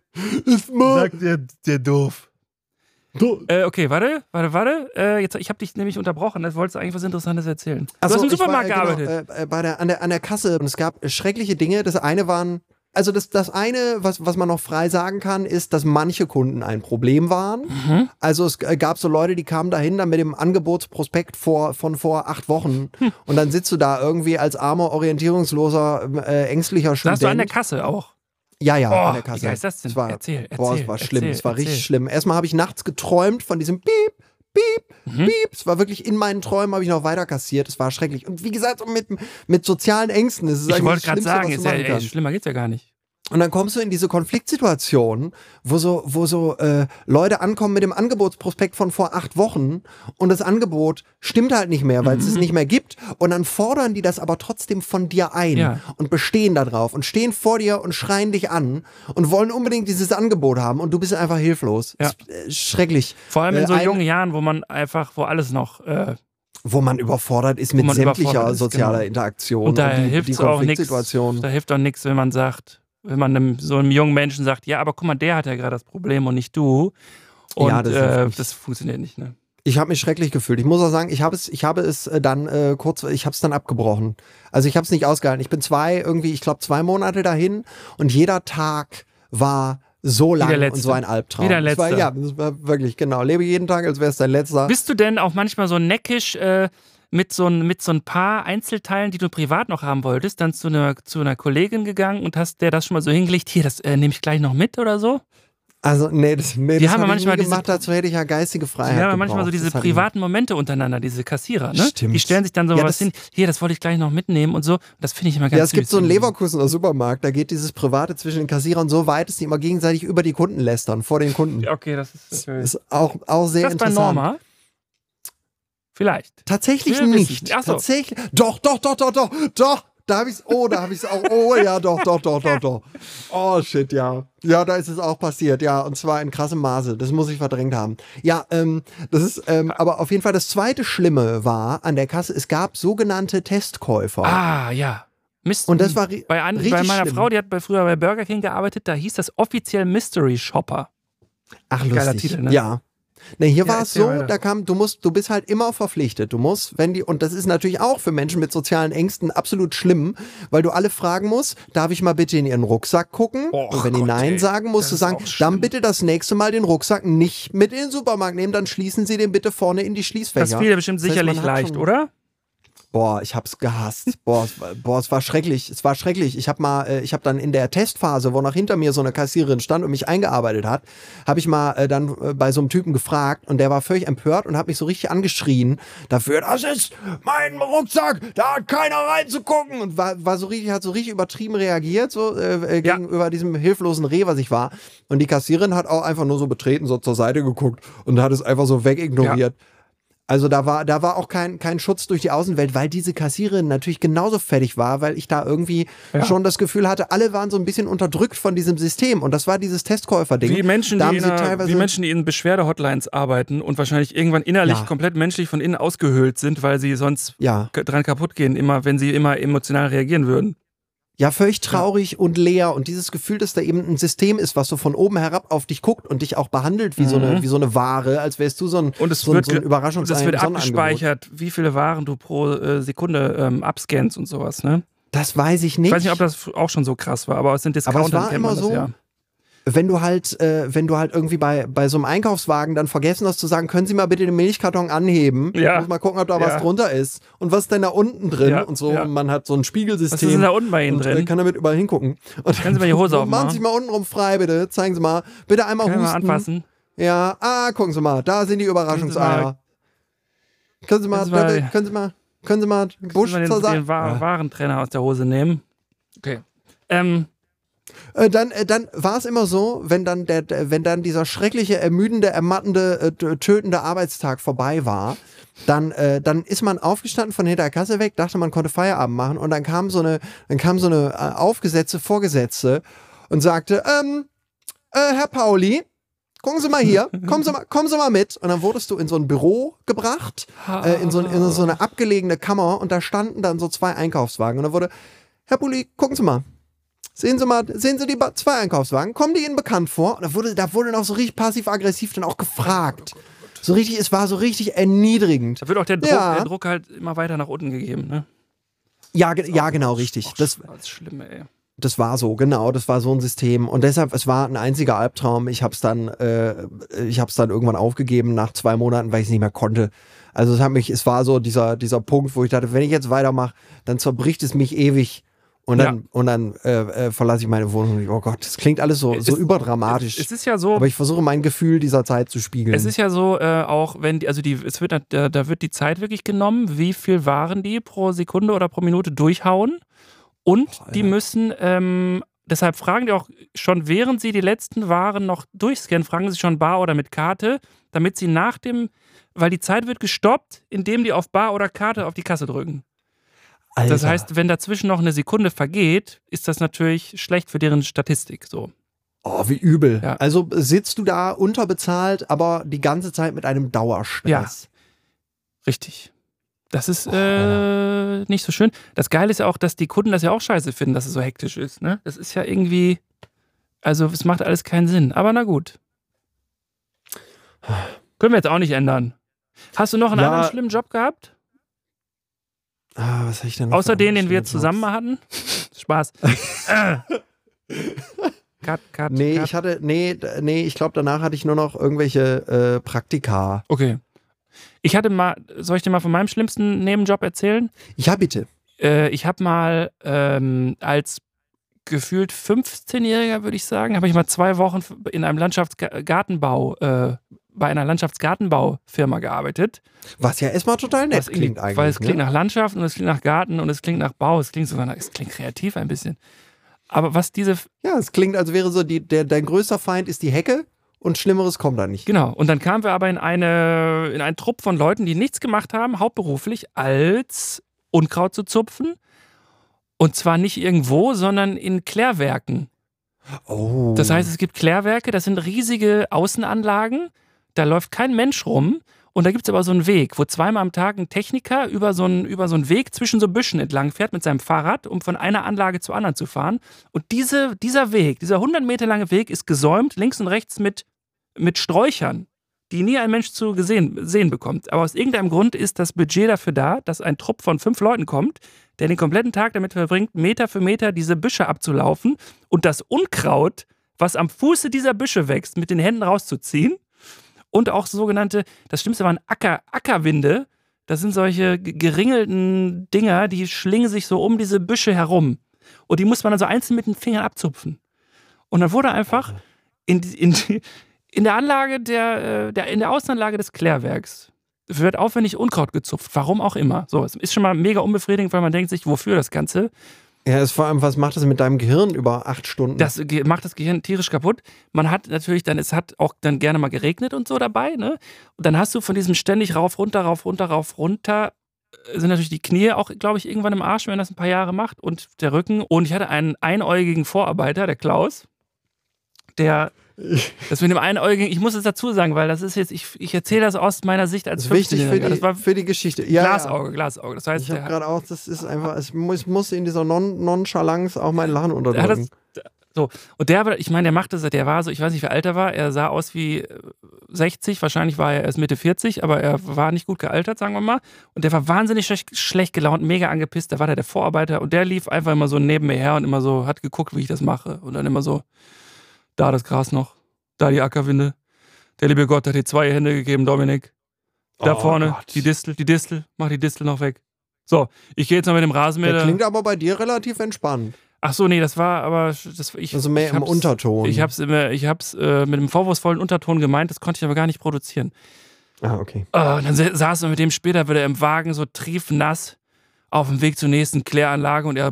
Ist mal. der, der doof. Äh, okay, warte, warte, warte. Äh, jetzt, ich habe dich nämlich unterbrochen. Das wolltest du eigentlich was Interessantes erzählen. Du Ach hast im Supermarkt war, gearbeitet. Genau, äh, äh, bei der, an, der, an der Kasse und es gab äh, schreckliche Dinge. Das eine waren, also das, das eine, was, was man noch frei sagen kann, ist, dass manche Kunden ein Problem waren. Mhm. Also es äh, gab so Leute, die kamen dahin dann mit dem Angebotsprospekt vor, von vor acht Wochen Hm. und dann sitzt du da irgendwie als armer, orientierungsloser, äh, ängstlicher Student. hast du an der Kasse auch. Ja, ja, Oh, an der Kasse. wie ist das denn? Es war, Erzähl, Boah, erzähl, es war schlimm. erzähl, es war richtig schlimm. Erstmal habe ich nachts geträumt von diesem Piep, Piep, Mhm. Piep. Es war wirklich in meinen Träumen, habe ich noch weiter kassiert. Es war schrecklich. Und wie gesagt, mit, mit sozialen Ängsten. Das ist Ich eigentlich wollte gerade sagen, ist ja, ey, schlimmer geht's ja gar nicht. Und dann kommst du in diese Konfliktsituation, wo so, wo so äh, Leute ankommen mit dem Angebotsprospekt von vor acht Wochen und das Angebot stimmt halt nicht mehr, weil es es Mhm. nicht mehr gibt. Und dann fordern die das aber trotzdem von dir ein Ja. und bestehen da drauf und stehen vor dir und schreien dich an und wollen unbedingt dieses Angebot haben und du bist einfach hilflos. Ja. Ist, äh, schrecklich. Vor allem in Äh, so ein- jungen Jahren, wo man einfach, wo alles noch. Äh, Wo man überfordert ist mit sämtlicher ist, sozialer genau. Interaktion und da die, hilft die es auch nichts. Konfliktsituation. Da hilft auch nichts, wenn man sagt, wenn man einem, so einem jungen Menschen sagt, ja, aber guck mal, der hat ja gerade das Problem und nicht du. Und Ja, das äh, nicht. das funktioniert nicht, ne? Ich habe mich schrecklich gefühlt. Ich muss auch sagen, ich habe es, ich habe es äh, dann äh, kurz, ich habe es dann abgebrochen. Also ich habe es nicht ausgehalten. Ich bin zwei, irgendwie, ich glaube zwei Monate dahin und jeder Tag war so lang und so ein Albtraum. Wie dein Das war, letzter. ja, das war wirklich genau. Lebe jeden Tag, als wäre es dein letzter. Bist du denn auch manchmal so neckisch äh, mit, so ein, mit so ein paar Einzelteilen, die du privat noch haben wolltest, dann zu einer, zu einer Kollegin gegangen und hast der das schon mal so hingelegt, hier, das äh, nehme ich gleich noch mit oder so? Also nee, das, nee, Die das haben ich manchmal nie diese- gemacht. Dazu hätte ich ja geistige Freiheit. Die haben ja manchmal so gebraucht. diese Das privaten Momente untereinander, diese Kassierer, ne? Stimmt. Die stellen sich dann so Ja, was das- hin, hier, das wollte ich gleich noch mitnehmen und so. Das finde ich immer ganz Ja, es gibt so einen Leverkusener Supermarkt, da geht dieses Private zwischen den Kassierern so weit, dass die immer gegenseitig über die Kunden lästern, vor den Kunden. Okay, das ist natürlich. Ist auch, auch sehr Ist das bei interessant. Norma? Vielleicht. Tatsächlich nicht. Ach so. Tatsächlich. Doch, doch, doch, doch, doch, doch. Da habe ich's. Oh, da habe ich's auch. Oh ja, doch, doch, doch, doch, doch. Oh shit, ja. Ja, da ist es auch passiert. Ja, und zwar in krassem Maße. Das muss ich verdrängt haben. Ja, ähm, das ist. Ähm, aber auf jeden Fall das zweite Schlimme war an der Kasse. Es gab sogenannte Testkäufer. Ah, ja. Mist. Und das war bei, an, bei meiner schlimm. Frau, die hat bei, früher bei Burger King gearbeitet, da hieß das offiziell Mystery Shopper. Ach, Geiler lustig. Titel, ne? Ja. Ne, hier war es so, weiter. da kam, du musst, du bist halt immer verpflichtet. Du musst, wenn die, und das ist natürlich auch für Menschen mit sozialen Ängsten absolut schlimm, weil du alle fragen musst, darf ich mal bitte in ihren Rucksack gucken? Och und wenn die Gott, Nein ey, sagen, musst das du sagen, dann bitte das nächste Mal den Rucksack nicht mit in den Supermarkt nehmen, dann schließen sie den bitte vorne in die Schließfächer. Das fiel dir bestimmt Das heißt, sicherlich man hat leicht, oder? Boah, ich hab's gehasst. Boah, es war, boah, es war schrecklich. Es war schrecklich. Ich habe mal, äh, ich habe dann in der Testphase, wo noch hinter mir so eine Kassiererin stand und mich eingearbeitet hat, habe ich mal äh, dann äh, bei so einem Typen gefragt und der war völlig empört und hat mich so richtig angeschrien dafür, das ist mein Rucksack, da hat keiner reinzugucken und war, war so richtig, hat so richtig übertrieben reagiert so äh, äh, Ja. gegenüber diesem hilflosen Reh, was ich war. Und die Kassiererin hat auch einfach nur so betreten, so zur Seite geguckt und hat es einfach so wegignoriert. Also da war, da war auch kein, kein Schutz durch die Außenwelt, weil diese Kassiererin natürlich genauso fertig war, weil ich da irgendwie Ja. schon das Gefühl hatte, alle waren so ein bisschen unterdrückt von diesem System. Und das war dieses Testkäufer-Ding. Wie Menschen, da die einer, wie Menschen, die in Beschwerde-Hotlines arbeiten und wahrscheinlich irgendwann innerlich Ja. komplett menschlich von innen ausgehöhlt sind, weil sie sonst ja, dran kaputt gehen, immer, wenn sie immer emotional reagieren würden. Ja, völlig traurig und leer. Und dieses Gefühl, dass da eben ein System ist, was so von oben herab auf dich guckt und dich auch behandelt wie, so, eine, wie so eine Ware, als wärst du so ein, Mhm. Und es so, wird, so ein Überraschungs- und es wird abgespeichert, wie viele Waren du pro äh, Sekunde ähm, abscannst und sowas, ne? Das weiß ich nicht. Ich weiß nicht, ob das auch schon so krass war, aber es sind Discounter. Aber es war immer das so, ja. Wenn du halt, äh, wenn du halt irgendwie bei, bei so einem Einkaufswagen dann vergessen hast zu sagen, können Sie mal bitte den Milchkarton anheben? Ja. Ich muss mal gucken, ob da Ja. was drunter ist. Und was ist denn da unten drin? Ja, Und so, ja. und man hat so ein Spiegelsystem. Was ist denn da unten bei Ihnen und, äh, drin? kann damit überall hingucken. Und Können Sie mal die Hose aufmachen? Machen Sie mal unten rum frei, bitte. Zeigen Sie mal. Bitte einmal Können wir mal husten. anfassen? Ja, ah, gucken Sie mal. Da sind die Überraschungseier. Können Sie mal, Können Sie mal- können Sie mal, können Sie mal Busch Können wir zur den, Seite. den Wa Warentrenner aus der Hose nehmen? Okay. Ähm, Äh, dann äh, dann war es immer so, wenn dann, der, wenn dann dieser schreckliche, ermüdende, ermattende, äh, tötende Arbeitstag vorbei war, dann, äh, dann ist man aufgestanden von hinter der Kasse weg, dachte man konnte Feierabend machen und dann kam so eine, dann kam so eine äh, aufgesetzte Vorgesetzte und sagte, ähm, äh, Herr Pauli, gucken Sie mal hier, kommen Sie mal, kommen Sie mal mit. Und dann wurdest du in so ein Büro gebracht, äh, in, so, in so eine abgelegene Kammer und da standen dann so zwei Einkaufswagen und dann wurde, Herr Pauli, gucken Sie mal, Sehen Sie mal, sehen Sie die zwei Einkaufswagen? Kommen die Ihnen bekannt vor? Und da wurde, da wurde noch so richtig passiv-aggressiv dann auch gefragt. So richtig, es war so richtig erniedrigend. da wird auch der Druck, Ja. der Druck halt immer weiter nach unten gegeben, ne? Ja, ge- ja genau, richtig. Das, das Schlimme, ey. das war so, genau, das war so ein System. Und deshalb, es war ein einziger Albtraum. Ich habe es dann, äh, ich es dann irgendwann aufgegeben nach zwei Monaten, weil ich es nicht mehr konnte. Also es hat mich, es war so dieser, dieser Punkt, wo ich dachte, wenn ich jetzt weitermache, dann zerbricht es mich ewig. Und dann, Ja. und dann äh, äh, verlasse ich meine Wohnung. Und ich, oh Gott, das klingt alles so, so Es- überdramatisch. Es ist ja so, Aber ich versuche mein Gefühl dieser Zeit zu spiegeln. Es ist ja so, äh, auch wenn die, also die, es wird, da, da wird die Zeit wirklich genommen, wie viel Waren die pro Sekunde oder pro Minute durchhauen. Und Boah, die müssen, ähm, deshalb fragen die auch schon, während sie die letzten Waren noch durchscannen, fragen sie schon Bar oder mit Karte, damit sie nach dem, weil die Zeit wird gestoppt, indem die auf Bar oder Karte auf die Kasse drücken. Alter. Das heißt, wenn dazwischen noch eine Sekunde vergeht, ist das natürlich schlecht für deren Statistik. So. oh, wie übel. Ja. Also sitzt du da unterbezahlt, aber die ganze Zeit mit einem Dauerstress. Richtig. Das ist Oh, äh, nicht so schön. Das Geile ist ja auch, dass die Kunden das ja auch scheiße finden, dass es so hektisch ist. Ne? Das ist ja irgendwie. Also, es macht alles keinen Sinn. Aber na gut. Können wir jetzt auch nicht ändern. Hast du noch einen Ja. anderen schlimmen Job gehabt? Ah, was ich denn Außer den, den wir zusammen hatten? Spaß. cut, cut, Nee, cut. ich hatte, nee, nee, ich glaube, danach hatte ich nur noch irgendwelche äh, Praktika. Okay. Ich hatte mal, soll ich dir mal von meinem schlimmsten Nebenjob erzählen? Ja, bitte. Äh, ich habe mal ähm, als gefühlt 15-Jähriger, würde ich sagen, habe ich mal zwei Wochen in einem Landschaftsgartenbau, äh, bei einer Landschaftsgartenbaufirma gearbeitet. Was ja erstmal total nett Was klingt eigentlich. Weil es klingt ne? nach Landschaft und es klingt nach Garten und es klingt nach Bau, es klingt sogar nach, es klingt kreativ ein bisschen. Aber was diese, Ja, es klingt, als wäre so, die, der, dein größter Feind ist die Hecke und Schlimmeres kommt da nicht. genau, und dann kamen wir aber in eine, in einen Trupp von Leuten, die nichts gemacht haben, hauptberuflich, als Unkraut zu zupfen. Und zwar nicht irgendwo, sondern in Klärwerken. Oh. Das heißt, es gibt Klärwerke, das sind riesige Außenanlagen, da läuft kein Mensch rum. Und da gibt es aber so einen Weg, wo zweimal am Tag ein Techniker über so einen, über so einen Weg zwischen so Büschen entlang fährt mit seinem Fahrrad, um von einer Anlage zur anderen zu fahren. Und diese, dieser Weg, dieser 100 Meter lange Weg ist gesäumt, links und rechts mit, mit Sträuchern, die nie ein Mensch zu gesehen, sehen bekommt. Aber aus irgendeinem Grund ist das Budget dafür da, dass ein Trupp von fünf Leuten kommt, der den kompletten Tag damit verbringt, Meter für Meter diese Büsche abzulaufen und das Unkraut, was am Fuße dieser Büsche wächst, mit den Händen rauszuziehen. Und auch sogenannte, das Schlimmste waren Acker, Ackerwinde. Das sind solche ge- geringelten Dinger, die schlingen sich so um diese Büsche herum. Und die muss man dann so einzeln mit den Fingern abzupfen. Und dann wurde einfach in, in, in der Anlage der, äh, der, in der Außenanlage des Klärwerks wird aufwendig Unkraut gezupft. Warum auch immer. So, es ist schon mal mega unbefriedigend, weil man denkt sich, wofür das Ganze? Ja, ist vor allem, was macht das mit deinem Gehirn über acht Stunden? Das macht das Gehirn tierisch kaputt. Man hat natürlich dann, es hat auch dann gerne mal geregnet und so dabei, ne? Und dann hast du von diesem ständig rauf, runter, rauf, runter, rauf, runter, äh, sind natürlich die Knie auch, glaube ich, irgendwann im Arsch, wenn das ein paar Jahre macht und der Rücken. Und ich hatte einen einäugigen Vorarbeiter, der Klaus, der, das mit dem einäugigen, ich muss es dazu sagen, weil das ist jetzt, ich, ich erzähle das aus meiner Sicht als das wichtig für 15-Jähriger. die, Das war für die Geschichte. Ja, Glasauge, Glasauge. Das Ja. heißt, Ich habe gerade auch, das ist einfach, es muss, muss in dieser non Nonchalance auch mein Lachen unterdrücken. das, so, und der, war- ich meine, der machte das, der war so, ich weiß nicht, wie alt er war, er sah aus wie äh, 60, wahrscheinlich war er erst Mitte 40, aber er war nicht gut gealtert, sagen wir mal. Und der war wahnsinnig schlecht, schlecht gelaunt, mega angepisst, da war der der Vorarbeiter und der lief einfach immer so neben mir her und immer so, hat geguckt, wie ich das mache. Und dann immer so, Da das Gras noch, da die Ackerwinde. Der liebe Gott hat dir zwei Hände gegeben, Dominik. Da Oh vorne, Gott. die Distel, die Distel, mach die Distel noch weg. So, ich gehe jetzt mal mit dem Rasenmäher. Der klingt aber bei dir relativ entspannt. Ach so, nee, das war aber das ich Also mehr ich im Unterton. Ich hab's immer, ich hab's äh, mit einem vorwurfsvollen Unterton gemeint, das konnte ich aber gar nicht produzieren. Ah, okay. Und dann sa- saßen wir mit dem später wieder im Wagen so triefnass auf dem Weg zur nächsten Kläranlage und er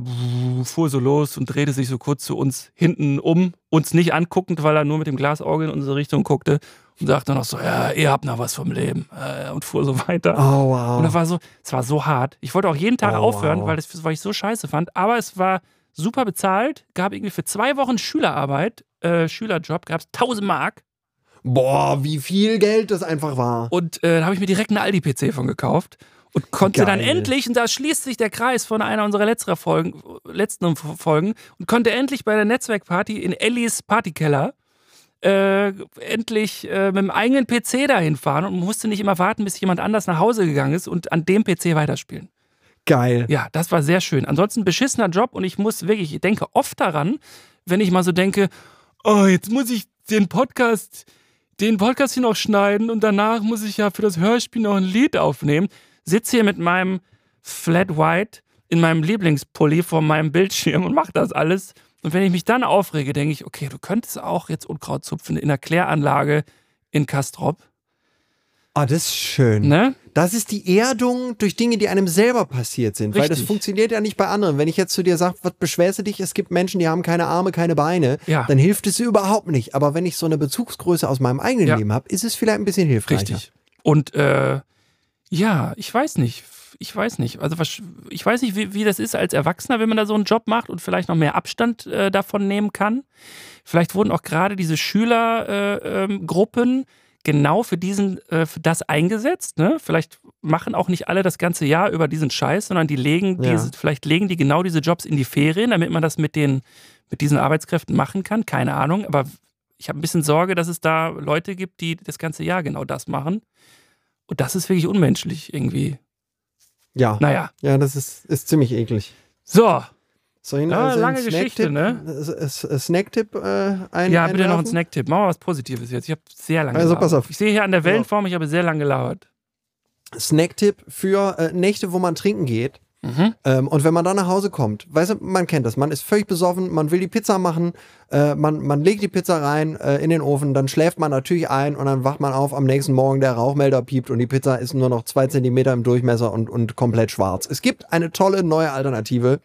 fuhr so los und drehte sich so kurz zu uns hinten um, uns nicht anguckend, weil er nur mit dem Glasauge in unsere Richtung guckte und sagte noch so, ja, ihr habt noch was vom Leben äh, und fuhr so weiter. Oh, wow. Und das war so, es war so hart. Ich wollte auch jeden Tag Oh, aufhören, wow. weil, das, weil ich so scheiße fand. Aber es war super bezahlt, gab irgendwie für zwei Wochen Schülerarbeit, äh, Schülerjob, gab es 1000 Mark. Boah, wie viel Geld das einfach war. Und äh, da habe ich mir direkt einen Aldi-PC von gekauft und konnte dann Geil. endlich, und da schließt sich der Kreis von einer unserer letzter Folgen, letzten Folgen, und konnte endlich bei der Netzwerkparty in Ellis Partykeller äh, endlich äh, mit dem eigenen PC dahin fahren und musste nicht immer warten, bis jemand anders nach Hause gegangen ist und an dem PC weiterspielen. Geil. Ja, das war sehr schön. Ansonsten beschissener Job und ich muss wirklich, ich denke oft daran, wenn ich mal so denke, oh, jetzt muss ich den Podcast, den Podcast hier noch schneiden und danach muss ich ja für das Hörspiel noch ein Lied aufnehmen. Sitze hier mit meinem Flat White in meinem Lieblingspulli vor meinem Bildschirm und mache das alles. Und wenn ich mich dann aufrege, denke ich, okay, du könntest auch jetzt Unkraut zupfen in der Kläranlage in Kastrop. Ah, das ist schön. Ne? Das ist die Erdung durch Dinge, die einem selber passiert sind. Weil das Richtig. funktioniert ja nicht bei anderen. Wenn ich jetzt zu dir sage, was beschwerst du dich? Es gibt Menschen, die haben keine Arme, keine Beine. Ja. Dann hilft es überhaupt nicht. Aber wenn ich so eine Bezugsgröße aus meinem eigenen Ja. Leben habe, ist es vielleicht ein bisschen hilfreicher. Richtig. Und äh, ja, ich weiß nicht. Ich weiß nicht. Also was, ich weiß nicht, wie, wie das ist als Erwachsener, wenn man da so einen Job macht und vielleicht noch mehr Abstand äh, davon nehmen kann. Vielleicht wurden auch gerade diese Schülergruppen äh, ähm, genau für diesen, äh, für das eingesetzt. Ne? Vielleicht machen auch nicht alle das ganze Jahr über diesen Scheiß, sondern die legen Ja. diese, vielleicht legen die genau diese Jobs in die Ferien, damit man das mit den, mit diesen Arbeitskräften machen kann. Keine Ahnung. Aber ich habe ein bisschen Sorge, dass es da Leute gibt, die das ganze Jahr genau das machen. Und das ist wirklich unmenschlich irgendwie. Ja. Naja. Ja, das ist, ist ziemlich eklig. So. Soll ich Ja, also lange Geschichte, ne? S- S- Snacktipp äh, ein, ja, bitte noch einwerfen? Snacktipp. Machen wir was Positives jetzt. Ich habe sehr lange Also, gelabert. pass auf. Ich sehe hier an der Wellenform, ich habe sehr lange gelabert. Snacktipp für äh, Nächte, wo man trinken geht. Mhm. Ähm, und wenn man dann nach Hause kommt, weißt du, man kennt das, man ist völlig besoffen, man will die Pizza machen, äh, man, man legt die Pizza rein äh, in den Ofen, dann schläft man natürlich ein und dann wacht man auf am nächsten Morgen, der Rauchmelder piept und die Pizza ist nur noch zwei Zentimeter im Durchmesser und, und komplett schwarz. Es gibt eine tolle neue Alternative.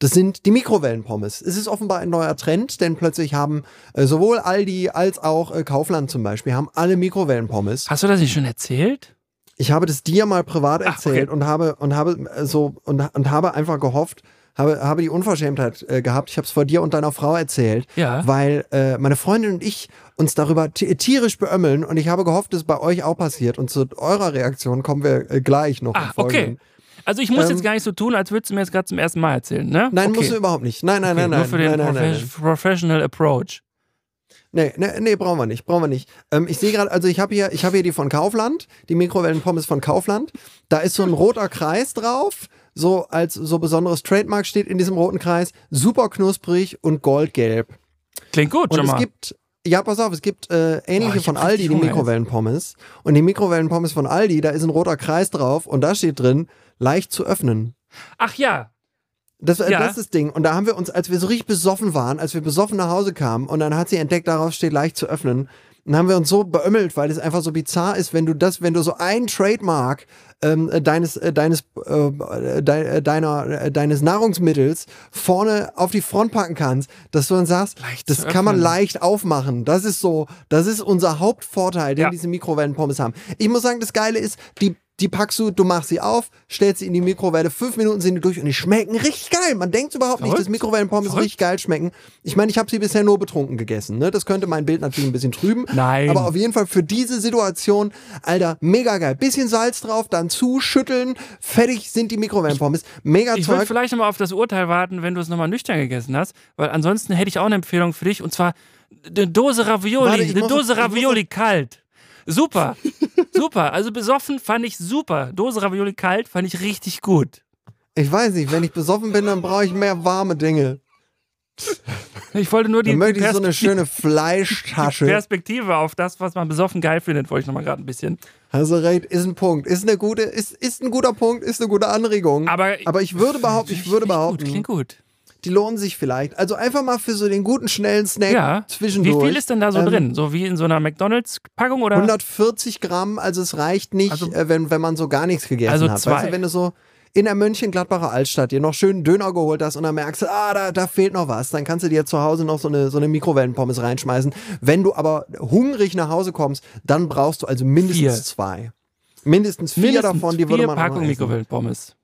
Das sind die Mikrowellenpommes. Es ist offenbar ein neuer Trend, denn plötzlich haben äh, sowohl Aldi als auch äh, Kaufland zum Beispiel haben alle Mikrowellenpommes. Hast du das nicht schon erzählt? Ich habe das dir mal privat Ach, erzählt okay. und habe und habe äh, so und, und habe einfach gehofft, habe, habe die Unverschämtheit äh, gehabt. Ich habe es vor dir und deiner Frau erzählt, Ja. weil äh, meine Freundin und ich uns darüber ti- tierisch beömmeln und ich habe gehofft, dass es bei euch auch passiert. Und zu eurer Reaktion kommen wir äh, gleich noch. Ah, okay. Also ich muss Ähm, jetzt gar nicht so tun, als würdest du mir jetzt gerade zum ersten Mal erzählen, ne? Nein, okay. musst du überhaupt nicht. Nein, nein, okay, nein, nein. Nur für den nein, nein, nein, Profe- Professional Approach. Nee, nee, nee, brauchen wir nicht, brauchen wir nicht. Ähm, ich sehe gerade, also ich habe hier, ich habe hier die von Kaufland, die Mikrowellenpommes von Kaufland. Da ist so ein roter Kreis drauf, so als so besonderes Trademark steht in diesem roten Kreis, super knusprig und goldgelb. Klingt gut, schon es mal. gibt, ja, pass auf, es gibt äh, ähnliche Boah, von Aldi, die Mikrowellenpommes. Und die Mikrowellenpommes von Aldi, da ist ein roter Kreis drauf und da steht drin, leicht zu öffnen. Ach ja, Das, Ja. das ist das Ding. Und da haben wir uns, als wir so richtig besoffen waren, als wir besoffen nach Hause kamen und dann hat sie entdeckt, darauf steht leicht zu öffnen. Dann haben wir uns so beömmelt, weil es einfach so bizarr ist, wenn du das, wenn du so ein Trademark ähm, äh, deines, äh, deines, äh, de, äh, deiner, äh, deines Nahrungsmittels vorne auf die Front packen kannst, dass du dann sagst, Leicht das kann man leicht aufmachen. Das ist so, das ist unser Hauptvorteil, den Ja. diese Mikrowellenpommes haben. Ich muss sagen, das Geile ist, die die packst du, du machst sie auf, stellst sie in die Mikrowelle, fünf Minuten sind die durch und die schmecken richtig geil. Man denkt überhaupt nicht, dass Mikrowellenpommes richtig geil schmecken. Ich meine, ich habe sie bisher nur betrunken gegessen. Ne? Das könnte mein Bild natürlich ein bisschen trüben. Nein. Aber auf jeden Fall für diese Situation, Alter, mega geil. Bisschen Salz drauf, dann zuschütteln, fertig sind die Mikrowellenpommes. Mega Ich würde vielleicht nochmal auf das Urteil warten, wenn du es nochmal nüchtern gegessen hast, weil ansonsten hätte ich auch eine Empfehlung für dich und zwar eine Dose Ravioli, Warte, eine Dose Ravioli kalt. Super, super. Also besoffen fand ich super. Dose Ravioli kalt fand ich richtig gut. Ich weiß nicht, wenn ich besoffen bin, dann brauche ich mehr warme Dinge. Ich wollte nur die, Dann möchte ich so eine Perspektive- schöne Fleischtasche. Perspektive auf das, was man besoffen geil findet, wollte ich nochmal gerade ein bisschen. Du recht, ist ein Punkt. Ist eine gute, ist, ist ein guter Punkt, ist eine gute Anregung. Aber, Aber ich würde behaupten, ich würde behaupten, Gut, klingt gut. Die lohnen sich vielleicht. Also einfach mal für so den guten, schnellen Snack Ja. zwischendurch. Wie viel ist denn da so Ähm, drin? So wie in so einer McDonalds-Packung oder? 140 Gramm, also es reicht nicht, Also- äh, wenn, wenn man so gar nichts gegessen Also hat. zwei. Weißt du, wenn du so in der Mönchengladbacher Altstadt dir noch schön einen Döner geholt hast und dann merkst du, ah, da, da fehlt noch was, dann kannst du dir zu Hause noch so eine, so eine Mikrowellenpommes reinschmeißen. Wenn du aber hungrig nach Hause kommst, dann brauchst du also mindestens Vier. zwei. Mindestens vier Mindestens davon, die würde vier man noch Packungen essen. Mikrowellenpommes.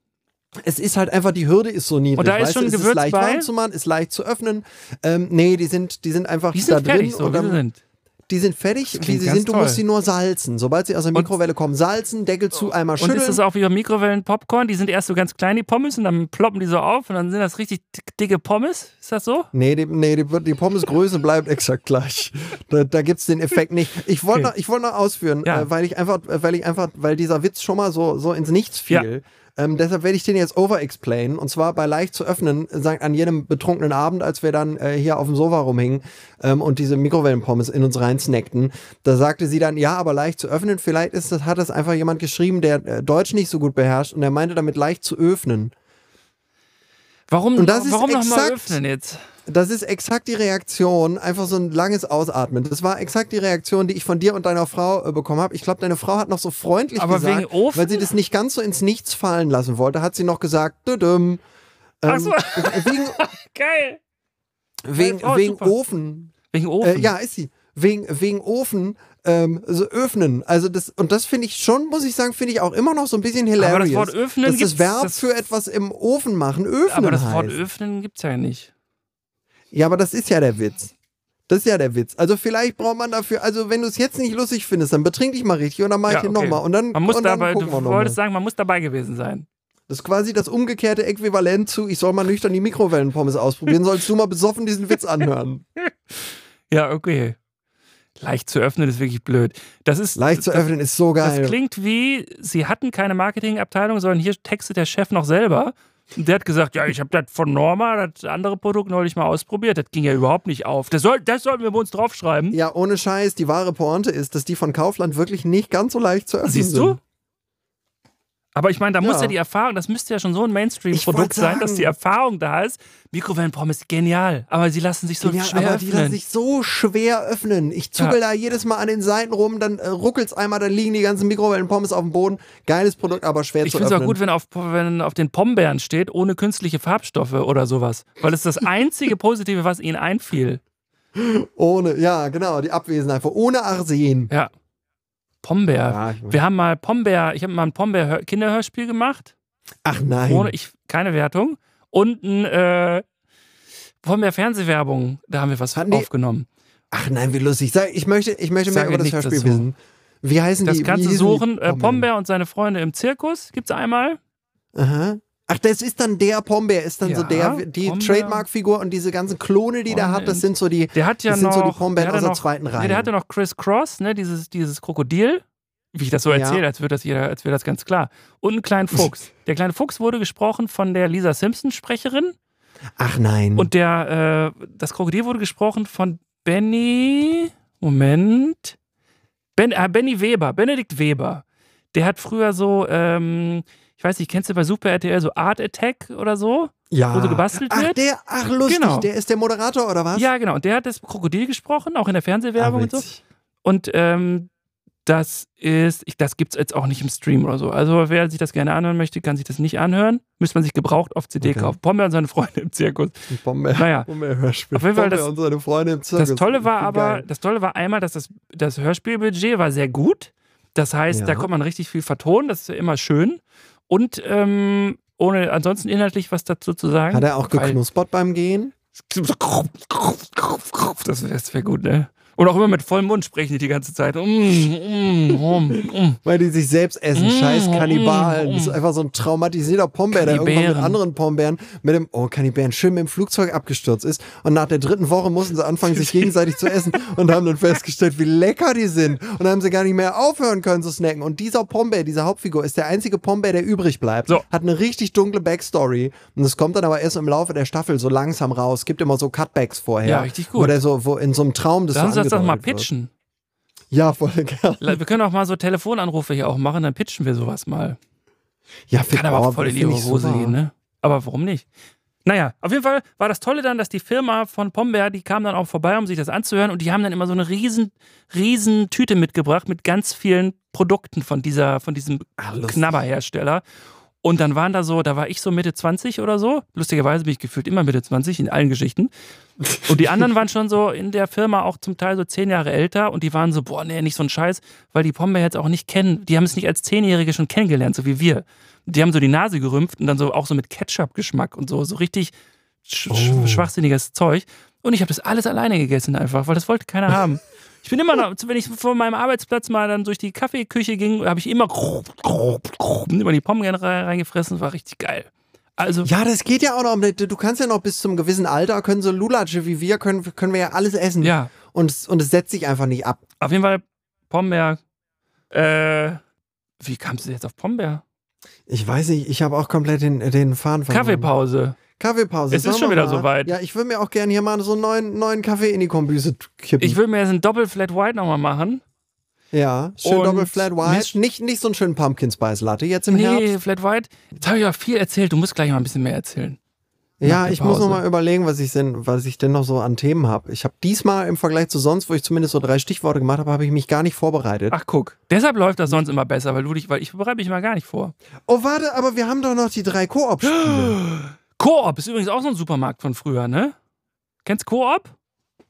Es ist halt einfach, die Hürde ist so niedrig. Und da ist weißt schon es Gewürz ist leicht bei? warm zu machen, ist leicht zu öffnen. Ähm, nee, die sind, die sind einfach Die da sind fertig, drin. so und dann, sind. Die sind fertig, wie sie sind. Du toll. musst sie nur salzen. Sobald sie aus der Mikrowelle kommen, salzen, Deckel zu, einmal Und schütteln. ist das auch wie bei Mikrowellen-Popcorn? Die sind erst so ganz klein, die Pommes, und dann ploppen die so auf und dann sind das richtig dick- dicke Pommes. Ist das so? Nee, die, nee die, die Pommesgröße bleibt exakt gleich. Da, da gibt es den Effekt nicht. Ich wollte Okay. noch, ich wollte noch ausführen, Ja. äh, weil ich einfach, äh, weil ich einfach, weil dieser Witz schon mal so, so ins Nichts fiel. Ähm, deshalb werde ich den jetzt overexplainen. Und zwar bei leicht zu öffnen, sagt an jedem betrunkenen Abend, als wir dann äh, hier auf dem Sofa rumhingen ähm, und diese Mikrowellenpommes in uns rein snackten, da sagte sie dann, ja, aber leicht zu öffnen, vielleicht ist das, hat das einfach jemand geschrieben, der äh, Deutsch nicht so gut beherrscht und er meinte damit leicht zu öffnen. Warum, Und das ist warum nochmal öffnen jetzt? Das ist exakt die Reaktion, einfach so ein langes Ausatmen. Das war exakt die Reaktion, die ich von dir und deiner Frau äh, bekommen habe. Ich glaube, deine Frau hat noch so freundlich Aber gesagt, wegen Ofen? weil sie das nicht ganz so ins Nichts fallen lassen wollte, hat sie noch gesagt, düdüm. Ähm, Ach so. Wegen, Geil. wegen, ist wegen super. Ofen. Wegen Ofen. Äh, ja, ist sie. Wegen, wegen Ofen, ähm, so öffnen. Also das, und das finde ich schon, muss ich sagen, finde ich auch immer noch so ein bisschen hilarious. Aber das Wort öffnen dass das Verb das- für etwas im Ofen machen, öffnen Aber das Wort heißt. öffnen gibt's ja nicht. Ja, aber das ist ja der Witz. Das ist ja der Witz. Also vielleicht braucht man dafür, also wenn du es jetzt nicht lustig findest, dann betrink dich mal richtig und dann mach ich Ja, den okay. nochmal. Und dann, Man muss und dann dabei, du gucken noch wolltest sagen, man muss dabei gewesen sein. Das ist quasi das umgekehrte Äquivalent zu, ich soll mal nüchtern die Mikrowellenpommes ausprobieren, sollst du mal besoffen diesen Witz anhören. Ja, okay. Leicht zu öffnen ist wirklich blöd. Das ist Leicht zu das, öffnen ist so geil. Das klingt wie, sie hatten keine Marketingabteilung, sondern hier textet der Chef noch selber. Und der hat gesagt, ja, ich habe das von Norma, das andere Produkt neulich mal ausprobiert. Das ging ja überhaupt nicht auf. Das, soll, das sollten wir bei uns draufschreiben. ja, ohne Scheiß, die wahre Pointe ist, dass die von Kaufland wirklich nicht ganz so leicht zu öffnen Siehst sind. du? Aber ich meine, da muss Ja. ja die Erfahrung, das müsste ja schon so ein Ich Mainstream-Produkt sein, dass die Erfahrung da ist. Mikrowellenpommes, genial. Aber sie lassen sich so Ja, schwer aber die lassen öffnen. sich so schwer öffnen. Ich zuckel da jedes Mal an den Seiten rum, dann äh, ruckelt's einmal, dann liegen die ganzen Mikrowellenpommes auf dem Boden. Geiles Produkt, aber schwer Ich zu finde es öffnen. auch gut, wenn auf, wenn auf den Pombeeren steht, ohne künstliche Farbstoffe oder sowas. Weil es ist das einzige Positive, was ihnen einfiel. Ohne, ja, genau, die Abwesenheit. Ohne Arsen. Ja. Pombeer. Ja, ich- Wir haben mal Pombeer, ich habe mal ein Pombeer-Kinderhörspiel gemacht. Ach nein. Ohne, ich, keine Wertung. Und ein äh, Pombeer-Fernsehwerbung, da haben wir was die- aufgenommen. Ach nein, wie lustig. Sag, ich möchte, ich möchte mehr Sage über das Hörspiel dazu. wissen. Wie heißen Das die? kannst wie du die suchen. Äh? Pombeer und seine Freunde im Zirkus gibt's einmal. Aha. Ach, das ist dann der Pombeer, ist dann so Ja, der, die. Trademark-Figur und diese ganzen Klone, die der hat, das sind so die, Der hat ja das sind noch. so die Pombeeren der aus der noch, zweiten Reihe. Der hatte noch Chris Cross, ne, dieses, dieses Krokodil. Wie ich das so Ja. erzähle, als wäre das, jeder- als wäre das ganz klar. Und einen kleinen Fuchs. Der kleine Fuchs wurde gesprochen von der Lisa Simpson-Sprecherin. Ach nein. Und der, äh, das Krokodil wurde gesprochen von Benny. Moment. Ben, äh, Benny Weber, Benedikt Weber. Der hat früher so, ähm, ich weiß nicht, kennst du bei Super RTL so Art Attack oder so? ja. wo so gebastelt ach, wird? der, ach lustig, Genau. der ist der Moderator oder was? Ja, genau. Und der hat das Krokodil gesprochen, auch in der ah, Fernsehwerbung und so. Und ähm, das ist, ich, das gibt es jetzt auch nicht im Stream oder so. Also wer sich das gerne anhören möchte, kann sich das nicht anhören. Müsste man sich gebraucht auf CD Okay. kaufen. Pombeer und seine Freunde im Zirkus. Ein Pombeer. Naja. Pombeer-Hörspiel. Auf jeden Fall, das- und seine Freunde im Zirkus. Das Tolle war aber, geil. das Tolle war einmal, dass das, das Hörspielbudget war sehr gut. Das heißt, Ja. da konnte man richtig viel vertonen, das ist ja immer schön. Und ähm, ohne ansonsten inhaltlich was dazu zu sagen. Hat er auch geknuspert beim Gehen? Das wäre wär gut, ne? Und auch immer mit vollem Mund sprechen die die ganze Zeit. Mm, mm, mm. Weil die sich selbst essen. Scheiß Kannibalen. Das ist einfach so ein traumatisierter Pombeer, der irgendwann mit anderen Pombeeren mit dem, oh, Kannibären, schön mit dem Flugzeug abgestürzt ist. Und nach der dritten Woche mussten sie anfangen, sich gegenseitig zu essen und haben dann festgestellt, wie lecker die sind. Und dann haben sie gar nicht mehr aufhören können zu snacken. Und dieser Pombeer, diese Hauptfigur, ist der einzige Pombeer, der übrig bleibt. So. Hat eine richtig dunkle Backstory. Und es kommt dann aber erst im Laufe der Staffel so langsam raus. Gibt immer so Cutbacks vorher. Ja, richtig gut. Wo der so, wo in so einem Traum so das doch mal pitchen. Ja, voll gerne. Wir können auch mal so Telefonanrufe hier auch machen, dann pitchen wir sowas mal. Ja, Kann aber auch voll in die Hose gehen, ne? Aber warum nicht? Naja, auf jeden Fall war das Tolle dann, dass die Firma von Pombeer, die kam dann auch vorbei, um sich das anzuhören und die haben dann immer so eine riesen, riesen Tüte mitgebracht mit ganz vielen Produkten von dieser, von diesem. Knabberhersteller. Und dann waren da so, da war ich so Mitte 20 oder so. Lustigerweise bin ich gefühlt immer Mitte 20 in allen Geschichten. Und die anderen waren schon so in der Firma auch zum Teil so zehn Jahre älter und die waren so, boah, nee, nicht so ein Scheiß, weil die Pombeer jetzt auch nicht kennen. Die haben es nicht als Zehnjährige schon kennengelernt, so wie wir. Die haben so die Nase gerümpft und dann so auch so mit Ketchup-Geschmack und so, so richtig sch Oh. schwachsinniges Zeug. Und ich habe das alles alleine gegessen einfach, weil das wollte keiner haben. Ich bin immer noch, wenn ich von meinem Arbeitsplatz mal dann durch die Kaffeeküche ging, habe ich immer, immer die Pombeeren rein- reingefressen, war richtig geil. Also, Ja, das geht ja auch noch. Du kannst ja noch bis zum gewissen Alter, können so Lulatsche wie wir, können, können wir ja alles essen. ja, Und, es- und es setzt sich einfach nicht ab. auf jeden Fall Pombeer. Äh, wie kamst du jetzt auf Pombeer? Ich weiß nicht, ich habe auch komplett den, den Faden verloren. Kaffeepause. Kaffeepause. Es ist schon wieder soweit. Ja, ich würde mir auch gerne hier mal so einen neuen, neuen Kaffee in die Kombüse kippen. Ich will mir jetzt ein Doppel-Flat White nochmal machen. ja, schön Und Doppel Flat White. Nicht, nicht so einen schönen Pumpkin Spice Latte jetzt im Nee, Herbst. Flat White. Jetzt habe ich ja viel erzählt. Du musst gleich mal ein bisschen mehr erzählen. Ja, ich muss noch mal überlegen, was ich denn, was ich denn noch so an Themen habe. Ich habe diesmal im Vergleich zu sonst, wo ich zumindest so drei Stichworte gemacht habe, habe ich mich gar nicht vorbereitet. Ach, guck. Deshalb läuft das sonst immer besser, weil du dich, weil ich bereite mich mal gar nicht vor. Oh, warte, aber wir haben doch noch die drei Koop-Spiele. Coop ist übrigens auch so ein Supermarkt von früher, ne? Kennst Coop?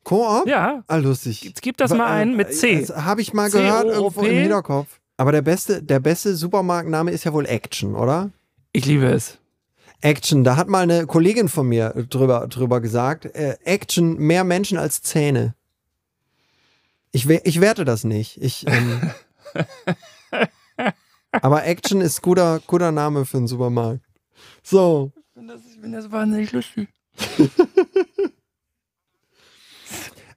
Koop? Ja. Ah, lustig. Jetzt gib das mal ein mit C. Das habe ich mal gehört irgendwo im Hinterkopf. Aber der beste, der beste Supermarktname ist ja wohl Action, oder? Ich liebe es. Action, da hat mal eine Kollegin von mir drüber, drüber gesagt, äh, Action, mehr Menschen als Zähne. Ich, ich werte das nicht. Ich, ähm, aber Action ist guter, guter Name für einen Supermarkt. So, Ich finde das, ich find das wahnsinnig lustig.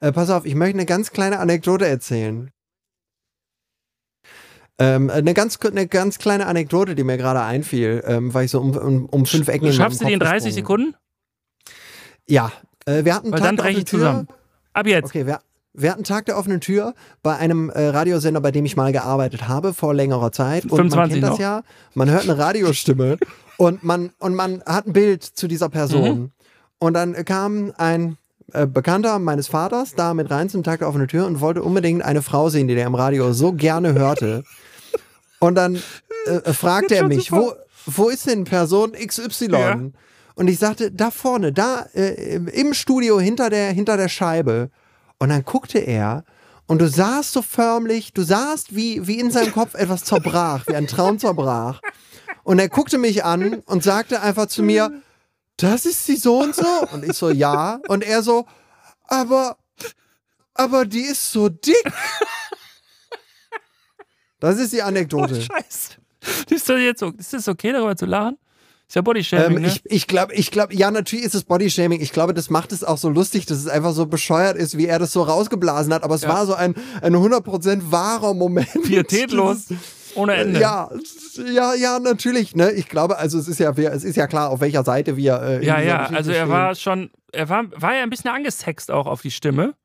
äh, pass auf, ich möchte eine ganz kleine Anekdote erzählen. Ähm, eine, ganz, eine ganz kleine Anekdote, die mir gerade einfiel, ähm, weil ich so um, um, um fünf Ecken Schaffst du die in Kopf 30 gesprungen Sekunden? Ja, äh, wir hatten einen Weil Tag dann breche ich zusammen. Ab jetzt. Okay, wir, wir hatten Tag der offenen Tür bei einem äh, Radiosender, bei dem ich mal gearbeitet habe vor längerer Zeit. Und man 25 kennt das noch. ja. Man hört eine Radiostimme und man und man hat ein Bild zu dieser Person. Mhm. Und dann kam ein äh, Bekannter meines Vaters da mit rein zum Tag der offenen Tür und wollte unbedingt eine Frau sehen, die der im Radio so gerne hörte. Und dann äh, fragte er mich, wo, wo ist denn Person XY? Ja. Und ich sagte, da vorne, da äh, im Studio hinter der, hinter der Scheibe. Und dann guckte er und du sahst so förmlich, du sahst, wie, wie in seinem Kopf etwas zerbrach, wie ein Traum zerbrach. Und er guckte mich an und sagte einfach zu mir, das ist die so und so? Und ich so, ja. Und er so, aber, aber die ist so dick. Das ist die Oh, Anekdote. Scheiße. Ist jetzt ist das okay, darüber zu lachen? Ist ja Bodyshaming, Ähm, ne? ich ich glaube, ich glaube, ja, natürlich ist es Bodyshaming. Ich glaube, das macht es auch so lustig, dass es einfach so bescheuert ist, wie er das so rausgeblasen hat. Aber es Ja. war so ein, ein 100% wahrer Moment. Pietätlos. Ohne Ende. Ja, ja, ja, natürlich. Ne? Ich glaube, also es ist ja, es ist ja klar, auf welcher Seite wir. Äh, Ja, ja, also er stehen. war schon, er war, war ja ein bisschen angesext auch auf die Stimme.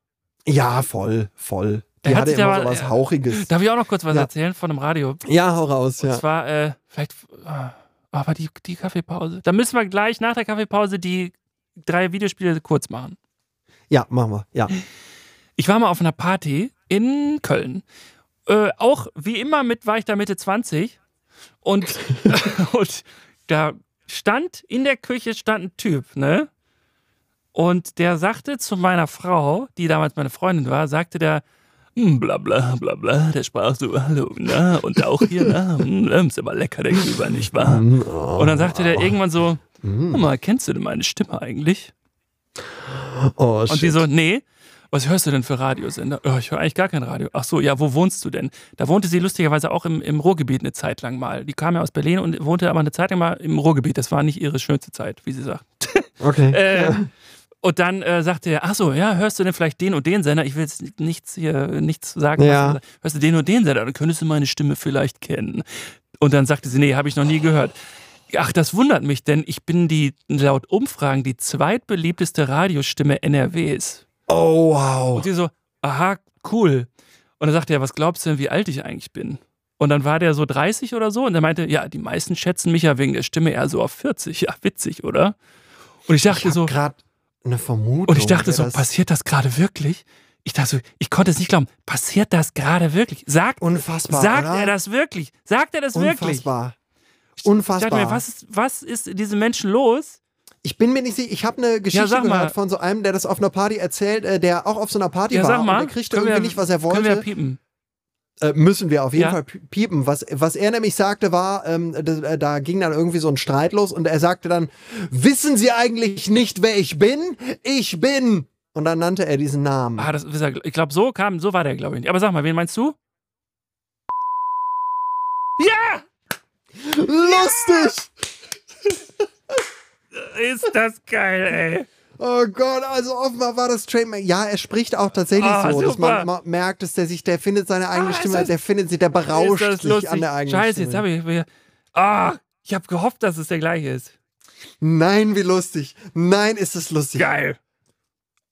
Ja, voll, voll. Die Er hat hatte sich immer so was ja. Hauchiges. Darf ich auch noch kurz was Ja. erzählen von einem Radio? Ja, hau raus, Und ja. zwar, äh, vielleicht, äh, aber die, die Kaffeepause. Da müssen wir gleich nach der Kaffeepause die drei Videospiele kurz machen. Ja, machen wir. Ja. Ich war mal auf einer Party in Köln. Äh, auch wie immer mit, war ich da Mitte 20 und, und da stand in der Küche stand ein Typ, ne? Und der sagte zu meiner Frau, die damals meine Freundin war, sagte der, "Hm, bla bla bla bla, der sprach so, hallo, na, und auch hier, na, hm, ist aber lecker, der Glühwein, nicht wahr? Und dann sagte der irgendwann so, mal, kennst du denn meine Stimme eigentlich? Oh, Und die shit. so, nee. was hörst du denn für Radiosender? Oh, ich höre eigentlich gar kein Radio. Ach so, ja, wo wohnst du denn? Da wohnte sie lustigerweise auch im, im Ruhrgebiet eine Zeit lang mal. Die kam ja aus Berlin und wohnte aber eine Zeit lang mal im Ruhrgebiet. Das war nicht ihre schönste Zeit, wie sie sagt. Okay. Äh, ja. Und dann äh, sagte er, ach so, ja, hörst du denn vielleicht den und den Sender? Ich will jetzt nichts hier, nichts sagen. Ja. Was, hörst du den und den Sender? Dann könntest du meine Stimme vielleicht kennen. Und dann sagte sie, nee, habe ich noch nie gehört. Ach, das wundert mich, denn ich bin die, laut Umfragen, die zweitbeliebteste Radiostimme NRWs. Oh, wow. Und sie so, aha, cool. Und dann sagte er, was glaubst du denn, wie alt ich eigentlich bin? Und dann war der so 30 oder so und er meinte, ja, die meisten schätzen mich ja wegen der Stimme eher so auf 40. Ja, witzig, oder? Und ich dachte Ich so, gerade eine Vermutung. und ich dachte so, das- passiert das gerade wirklich? Ich dachte so, ich konnte es nicht glauben. Passiert das gerade wirklich? Sagt, Unfassbar. sagt oder? er das wirklich? Sagt er das wirklich? Unfassbar. Ich Unfassbar. dachte mir, was ist, was ist in diesem Menschen los? Ich bin mir nicht sicher. Ich habe eine Geschichte mal. gehört von so einem, der das auf einer Party erzählt, äh, der auch auf so einer Party Ja, war sag mal. und der Können irgendwie wir- nicht, was er Können wir wollte. piepen? Äh, müssen wir auf jeden Ja. Fall pi- piepen. Was, was er nämlich sagte war, ähm, da, da ging dann irgendwie so ein Streit los und er sagte dann, wissen Sie eigentlich nicht, wer ich bin? Ich bin. Und dann nannte er diesen Namen. Ah, das ich glaube, so kam, so war der, glaube ich nicht. Aber sag mal, wen meinst du? Ja! Lustig! Ist das geil, ey. Oh Gott, also offenbar war das Trademark. Ja, er spricht auch tatsächlich Ah, so, dass man, man merkt, dass der sich, der findet seine eigene Ah, Stimme, das- der findet sie, der berauscht sich an der eigenen Scheiße, Stimme. jetzt habe ich. mir- Ah, ich habe gehofft, dass es der gleiche ist. Nein, wie lustig. Nein, ist es lustig. Geil.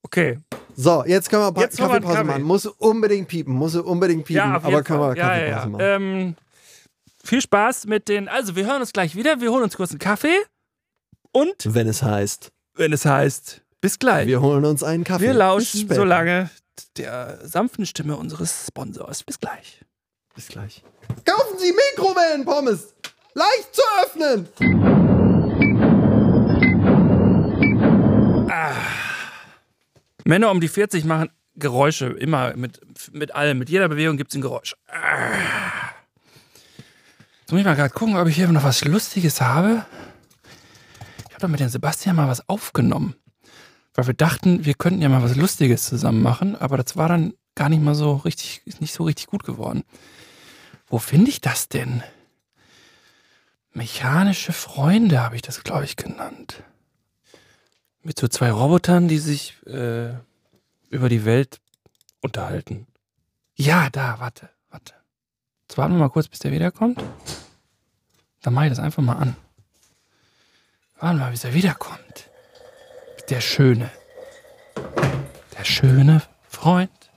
Okay. So, jetzt können wir Jetzt Kaffeepause Kaffee. machen. Muss unbedingt piepen, muss unbedingt piepen, Ja, aber können wir ja, Kaffeepause ja. machen. Ähm, viel Spaß mit den. Also, wir hören uns gleich wieder. Wir holen uns kurz einen Kaffee. Und, Wenn es heißt, wenn es heißt, bis gleich. wir holen uns einen Kaffee. Wir lauschen so lange der sanften Stimme unseres Sponsors. Bis gleich. Bis gleich. Kaufen Sie Mikrowellenpommes! Leicht zu öffnen! Männer um die 40 machen Geräusche, immer mit, mit allem. Mit jeder Bewegung gibt es ein Geräusch. Ah. Jetzt muss ich mal gerade gucken, ob ich hier noch was Lustiges habe. Doch mit dem Sebastian mal was aufgenommen. Weil wir dachten, wir könnten ja mal was Lustiges zusammen machen, aber das war dann gar nicht mal so richtig, nicht so richtig gut geworden. Wo finde ich das denn? Mechanische Freunde habe ich das, glaube ich, genannt. Mit so zwei Robotern, die sich äh, über die Welt unterhalten. Ja, da, warte, warte. Jetzt warten wir mal kurz, bis der wiederkommt. Dann mache ich das einfach mal an. Warten wir mal, bis er wiederkommt. Der Schöne. Der schöne Freund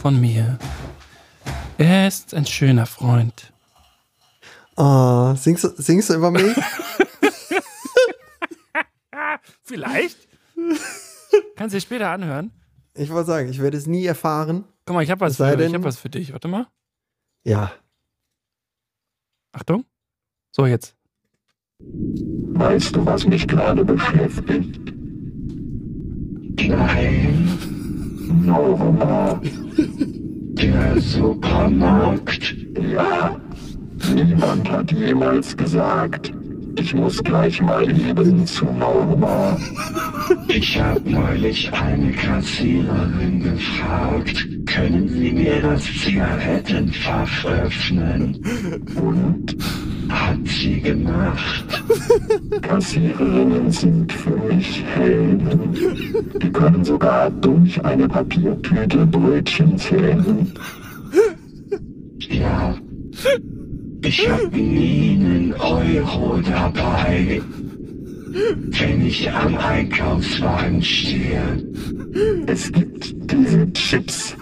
von mir. Er ist ein schöner Freund. Oh, singst, du- singst du über mich? Vielleicht. Kannst du dir später anhören. ich wollte sagen, ich werde es nie erfahren. Guck mal, ich habe was, ich hab was für dich. Warte mal. Ja. Achtung. So, jetzt. Weißt du, was mich gerade beschäftigt? Nein. Norma. Der Supermarkt. Ja. Niemand hat jemals gesagt, ich muss gleich mal eben zu Norma. Ich habe neulich eine Kassiererin gefragt, können Sie mir das Zigarettenfach öffnen? Und hat sie gemacht. Kassiererinnen sind für mich Helden. Die können sogar durch eine Papiertüte Brötchen zählen. Ja. Ich hab nie einen Euro dabei. Wenn ich am Einkaufswagen stehe. Es gibt diese Chips.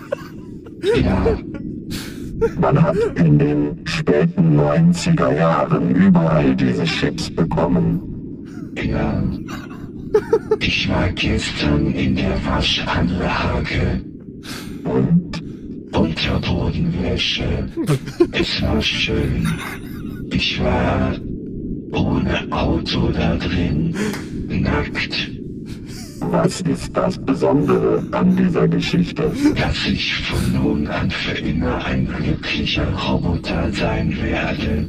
Ja. Man hat in den späten 90er Jahren überall diese Chips bekommen. Ja. Ich war gestern in der Waschanlage. Und Unterbodenwäsche. Es war schön. Ich war ohne Auto da drin. Nackt. Was ist das Besondere an dieser Geschichte? Dass ich von nun an für immer ein glücklicher Roboter sein werde.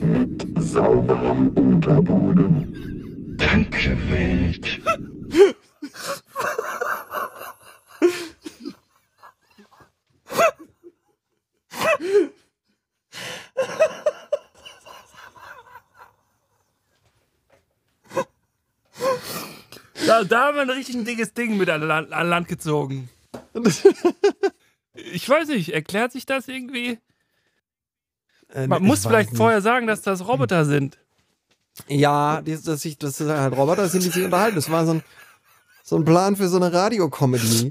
Mit sauberem Unterboden. Danke, Welt. Da, da haben wir ein richtig dickes Ding mit an Land, an Land gezogen. Ich weiß nicht, erklärt sich das irgendwie? Äh, Man ich muss vielleicht nicht. vorher sagen, dass das Roboter sind. Ja, die, dass ich, das sind halt Roboter sind, die sich unterhalten. Das war so ein, so ein Plan für so eine Radiocomedy.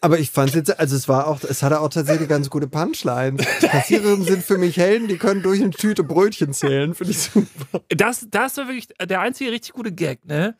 Aber ich fand jetzt, also es war auch, es hatte auch tatsächlich ganz gute Punchlines. Kassiererinnen sind für mich Helden, die können durch eine Tüte Brötchen zählen. Finde ich super. Das, das war wirklich der einzige richtig gute Gag, ne?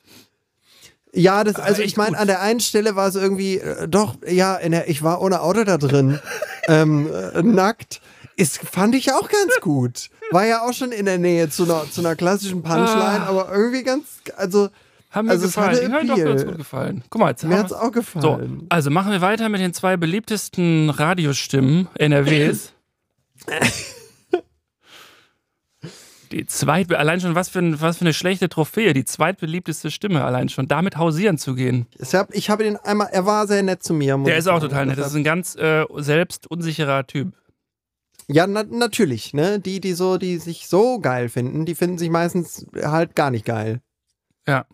Ja, das, also echt ich meine, an der einen Stelle war es irgendwie, äh, doch, ja, in der, ich war ohne Auto da drin, ähm, äh, nackt. Ist, fand ich auch ganz gut. War ja auch schon in der Nähe zu einer, zu einer klassischen Punchline, Ah. aber irgendwie ganz, also Haben mir Also es gefallen. Die haben doch ganz gut gefallen. Guck mal, jetzt mir hat's auch So, gefallen. also machen wir weiter mit den zwei beliebtesten Radiostimmen NRWs. Die zweit, allein schon was für, ein, was für eine schlechte Trophäe, die zweitbeliebteste Stimme allein schon, damit hausieren zu gehen. Ich habe ich hab ihn einmal, er war sehr nett zu mir. Der ist auch total nett. Das ist ein ganz äh, selbstunsicherer Typ. Ja, na, natürlich, ne? Die, die so, die sich so geil finden, die finden sich meistens halt gar nicht geil. Ja.